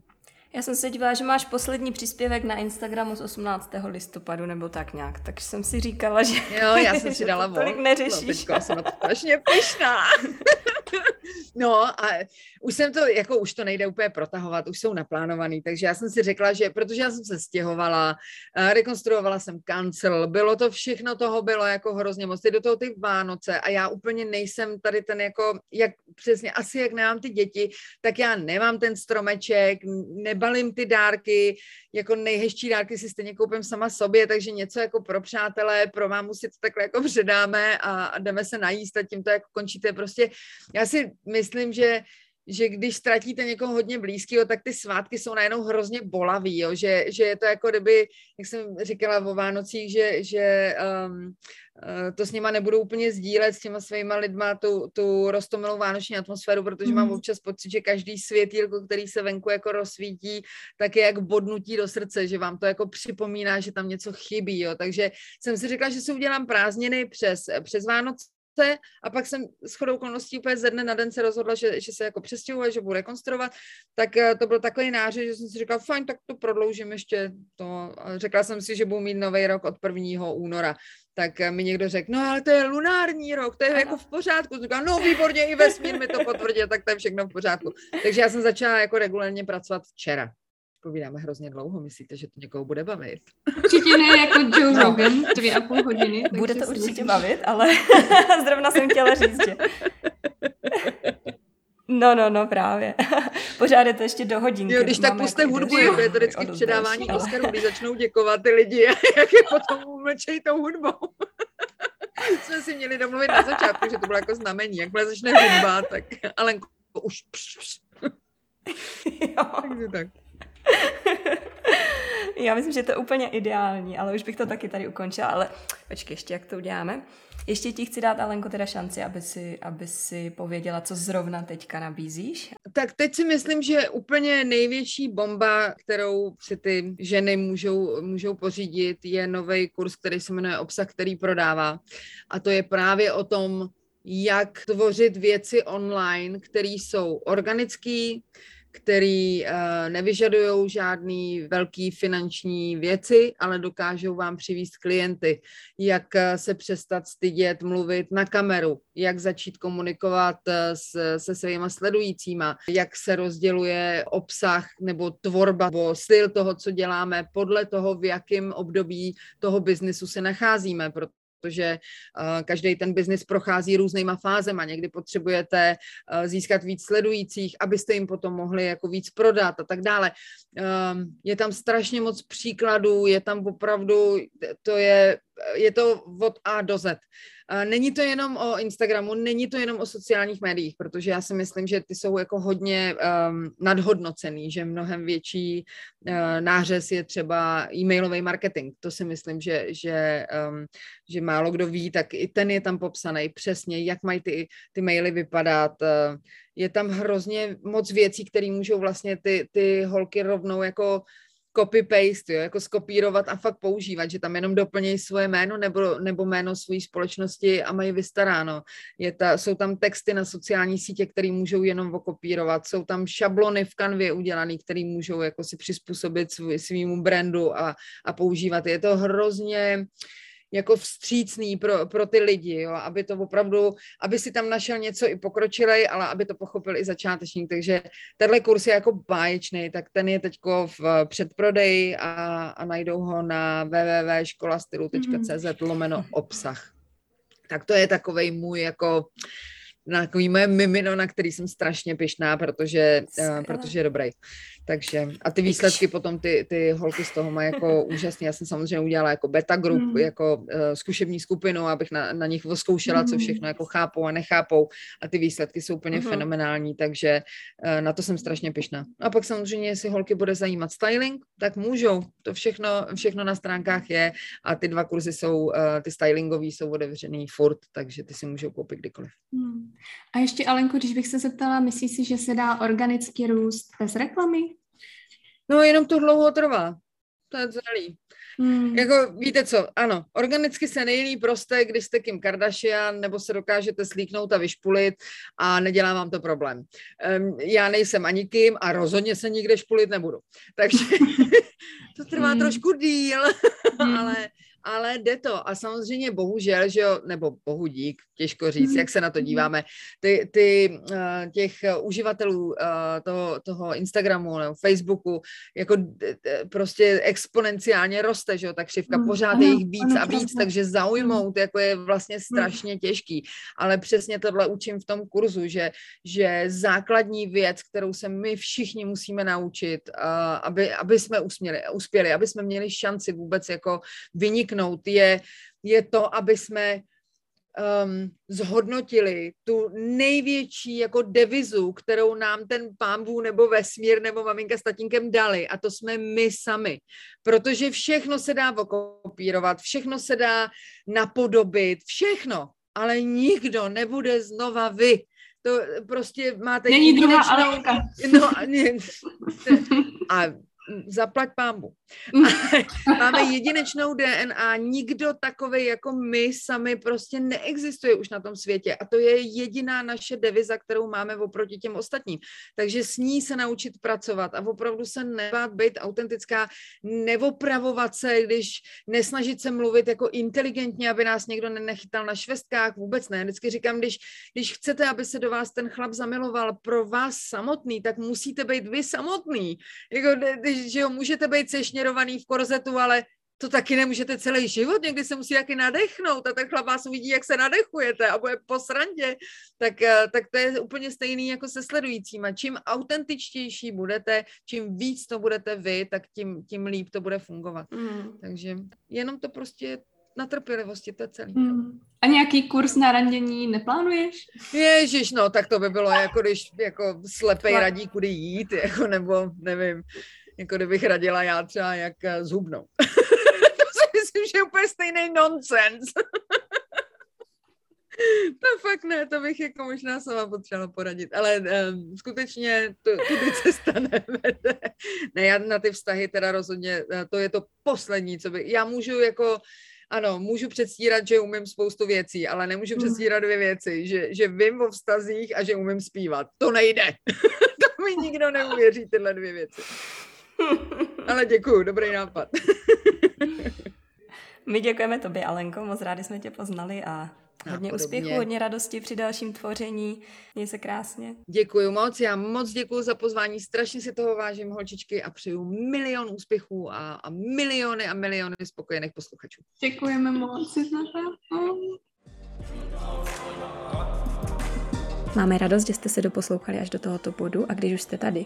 Já jsem se dívala, že máš poslední příspěvek na Instagramu z 18. listopadu nebo tak nějak, takže jsem si říkala, že Jo, já jsem si dala tolik neřešíš. No, teďka jsem na to strašně pyšná. no a už jsem to, jako už to nejde úplně protahovat, už jsou naplánovaný, takže já jsem si řekla, že protože já jsem se stěhovala, rekonstruovala jsem kancel, bylo to všechno toho bylo jako hrozně moc, do toho ty Vánoce a já úplně nejsem tady ten jako, jak přesně, asi jak nemám ty děti, tak já nemám ten stromeček, nebalím ty dárky, jako nejhezčí dárky si stejně koupím sama sobě, takže něco jako pro přátelé, pro mámu si to takhle jako předáme a, a jdeme se najíst a tím to jako končíte. Prostě já si myslím, že že když ztratíte někoho hodně blízkého, tak ty svátky jsou najednou hrozně bolavý, jo? Že, že je to jako kdyby, jak jsem říkala o Vánocích, že, že um, to s nima nebudu úplně sdílet s těma svýma lidma tu, tu rostomilou vánoční atmosféru, protože mm. mám mhm. občas pocit, že každý světýlko, který se venku jako rozsvítí, tak je jak bodnutí do srdce, že vám to jako připomíná, že tam něco chybí, jo. Takže jsem si řekla, že si udělám prázdniny přes, přes Vánoce, a pak jsem s chodou okolností úplně ze dne na den se rozhodla, že, že se jako přestěhuje, že budu rekonstruovat, tak eh, to byl takový nářez, že jsem si říkala, fajn, tak to prodloužím ještě to. Řekla jsem si, že budu mít nový rok od 1. února. Tak eh, mi někdo řekl, no ale to je lunární rok, to je ano. jako v pořádku. Říkala, no výborně, i vesmír mi to potvrdil, tak to je všechno v pořádku. Takže já jsem začala jako regulárně pracovat včera povídáme hrozně dlouho. Myslíte, že to někoho bude bavit? Určitě ne jako Joe no. Rogan, dvě a půl hodiny. Bude to určitě bavit, ale zrovna jsem chtěla říct, že... No, no, no, právě. Pořád je to ještě do hodinky. Jo, když tak puste jako hudbu, jako je to vždycky předávání ale... Oscarů, když začnou děkovat ty lidi, jak je potom umlčejí tou hudbou. Jsme si měli domluvit na začátku, že to bylo jako znamení. Jakmile začne hudba, tak Alenko už... jo. Takže tak. Já myslím, že to je úplně ideální, ale už bych to taky tady ukončila, ale počkej, ještě jak to uděláme. Ještě ti chci dát, Alenko, teda šanci, aby si, aby si pověděla, co zrovna teďka nabízíš. Tak teď si myslím, že úplně největší bomba, kterou si ty ženy můžou, můžou pořídit, je nový kurz, který se jmenuje Obsah, který prodává. A to je právě o tom, jak tvořit věci online, které jsou organické, který uh, nevyžadují žádný velký finanční věci, ale dokážou vám přivést klienty, jak uh, se přestat stydět, mluvit na kameru, jak začít komunikovat uh, s, se svýma sledujícíma, jak se rozděluje obsah nebo tvorba nebo styl toho, co děláme podle toho, v jakém období toho biznesu se nacházíme, protože uh, každý ten biznis prochází různýma fázema. Někdy potřebujete uh, získat víc sledujících, abyste jim potom mohli jako víc prodat a tak dále. Um, je tam strašně moc příkladů, je tam opravdu, to je, je to od A do Z. Není to jenom o Instagramu, není to jenom o sociálních médiích, protože já si myslím, že ty jsou jako hodně um, nadhodnocený, že mnohem větší uh, nářez je třeba e-mailový marketing. To si myslím, že, že, um, že málo kdo ví, tak i ten je tam popsaný přesně, jak mají ty, ty maily vypadat. Uh, je tam hrozně moc věcí, které můžou vlastně ty, ty holky rovnou jako copy-paste, jo, jako skopírovat a fakt používat, že tam jenom doplnějí svoje jméno nebo, nebo jméno své společnosti a mají vystaráno. Je ta, jsou tam texty na sociální sítě, které můžou jenom okopírovat, jsou tam šablony v kanvě udělané, které můžou jako si přizpůsobit svý, svýmu brandu a, a používat. Je to hrozně uh, jako vstřícný pro, pro ty lidi, jo, aby to opravdu, aby si tam našel něco i pokročilej, ale aby to pochopil i začátečník, takže tenhle kurz je jako báječný, tak ten je teďko v předprodeji a, a najdou ho na www.školastylu.cz lomeno obsah. Tak to je takovej můj jako na takový moje mimino, na který jsem strašně pyšná, protože, uh, protože je dobrý. Takže a ty výsledky potom ty, ty holky z toho mají jako úžasně. Já jsem samozřejmě udělala jako beta group, mm. jako uh, zkušební skupinu, abych na, na nich zkoušela, co všechno jako chápou a nechápou a ty výsledky jsou úplně mm. fenomenální, takže uh, na to jsem strašně pyšná. A pak samozřejmě, jestli holky bude zajímat styling, tak můžou. To všechno, všechno na stránkách je a ty dva kurzy jsou, uh, ty stylingový jsou otevřený furt, takže ty si můžou koupit kdykoliv. Mm. A ještě Alenko, když bych se zeptala, myslíš si, že se dá organicky růst bez reklamy? No, jenom to dlouho trvá. To je celý. Hmm. Jako, víte co, ano, organicky se nejlíp roste, když jste Kim Kardashian, nebo se dokážete slíknout a vyšpulit a nedělá vám to problém. Um, já nejsem ani Kim a rozhodně se nikde špulit nebudu. Takže to trvá hmm. trošku díl, hmm. ale ale jde to. A samozřejmě bohužel, že jo, nebo bohu dík, těžko říct, mhm. jak se na to mhm. díváme, ty, ty uh, těch uživatelů uh, toho, toho Instagramu nebo Facebooku jako prostě exponenciálně roste, že jo, ta křivka, mm, pořád je jich víc a víc, takže zaujmout jako je vlastně strašně těžký. Ale přesně tohle učím v tom kurzu, že, že základní věc, kterou se my všichni musíme naučit, aby, aby jsme uspěli, uspěli, aby jsme měli šanci vůbec jako vyniknout podniknout, je, je to, aby jsme um, zhodnotili tu největší jako devizu, kterou nám ten pámbu nebo vesmír nebo maminka s tatínkem dali a to jsme my sami. Protože všechno se dá okopírovat, všechno se dá napodobit, všechno, ale nikdo nebude znova vy. To prostě máte Není druhá Alenka. No, a zaplať pámbu. Máme jedinečnou DNA, nikdo takový jako my sami prostě neexistuje už na tom světě a to je jediná naše deviza, kterou máme oproti těm ostatním. Takže s ní se naučit pracovat a opravdu se nebát být autentická, neopravovat se, když nesnažit se mluvit jako inteligentně, aby nás někdo nenechytal na švestkách, vůbec ne. Vždycky říkám, když, když chcete, aby se do vás ten chlap zamiloval pro vás samotný, tak musíte být vy samotný. Jako, že jo, můžete být sešněrovaný v korzetu, ale to taky nemůžete celý život, někdy se musí taky nadechnout a ten chlap vás uvidí, jak se nadechujete a bude po srandě, tak, eh, tak to je úplně stejný jako se sledujícíma. Čím autentičtější budete, čím víc to budete vy, tak tím, tím líp to bude fungovat. Mm. Takže jenom to prostě na trpělivosti, to je celý. Mm. A nějaký kurz na randění neplánuješ? Ježiš, no, tak to by bylo jako když jako slepej radí, kudy jít, jako nebo nevím, jako kdybych radila já třeba jak eh, zhubnout. to si myslím, že je úplně stejný nonsens. to fakt ne, to bych jako možná sama potřebovala poradit, ale um, skutečně to, tudy cesta nevede. Ne, já na ty vztahy teda rozhodně, eh, to je to poslední, co bych, já můžu jako ano, můžu předstírat, že umím spoustu věcí, ale nemůžu hmm. předstírat dvě věci, že, že vím o vztazích a že umím zpívat. To nejde. to mi nikdo neuvěří, tyhle dvě věci. Ale děkuju, dobrý nápad. My děkujeme tobě, Alenko, moc rádi jsme tě poznali a Hodně a úspěchu, hodně radosti při dalším tvoření. Měj se krásně. Děkuji moc, já moc děkuji za pozvání, strašně si toho vážím, holčičky, a přeju milion úspěchů a, a miliony a miliony spokojených posluchačů. Děkujeme moc. Máme radost, že jste se doposlouchali až do tohoto bodu a když už jste tady,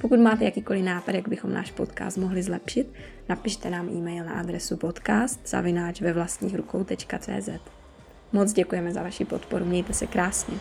Pokud máte jakýkoliv nápad, jak bychom náš podcast mohli zlepšit, napište nám e-mail na adresu podcast zavináč ve vlastních rukou.cz. Moc děkujeme za vaši podporu, mějte se krásně.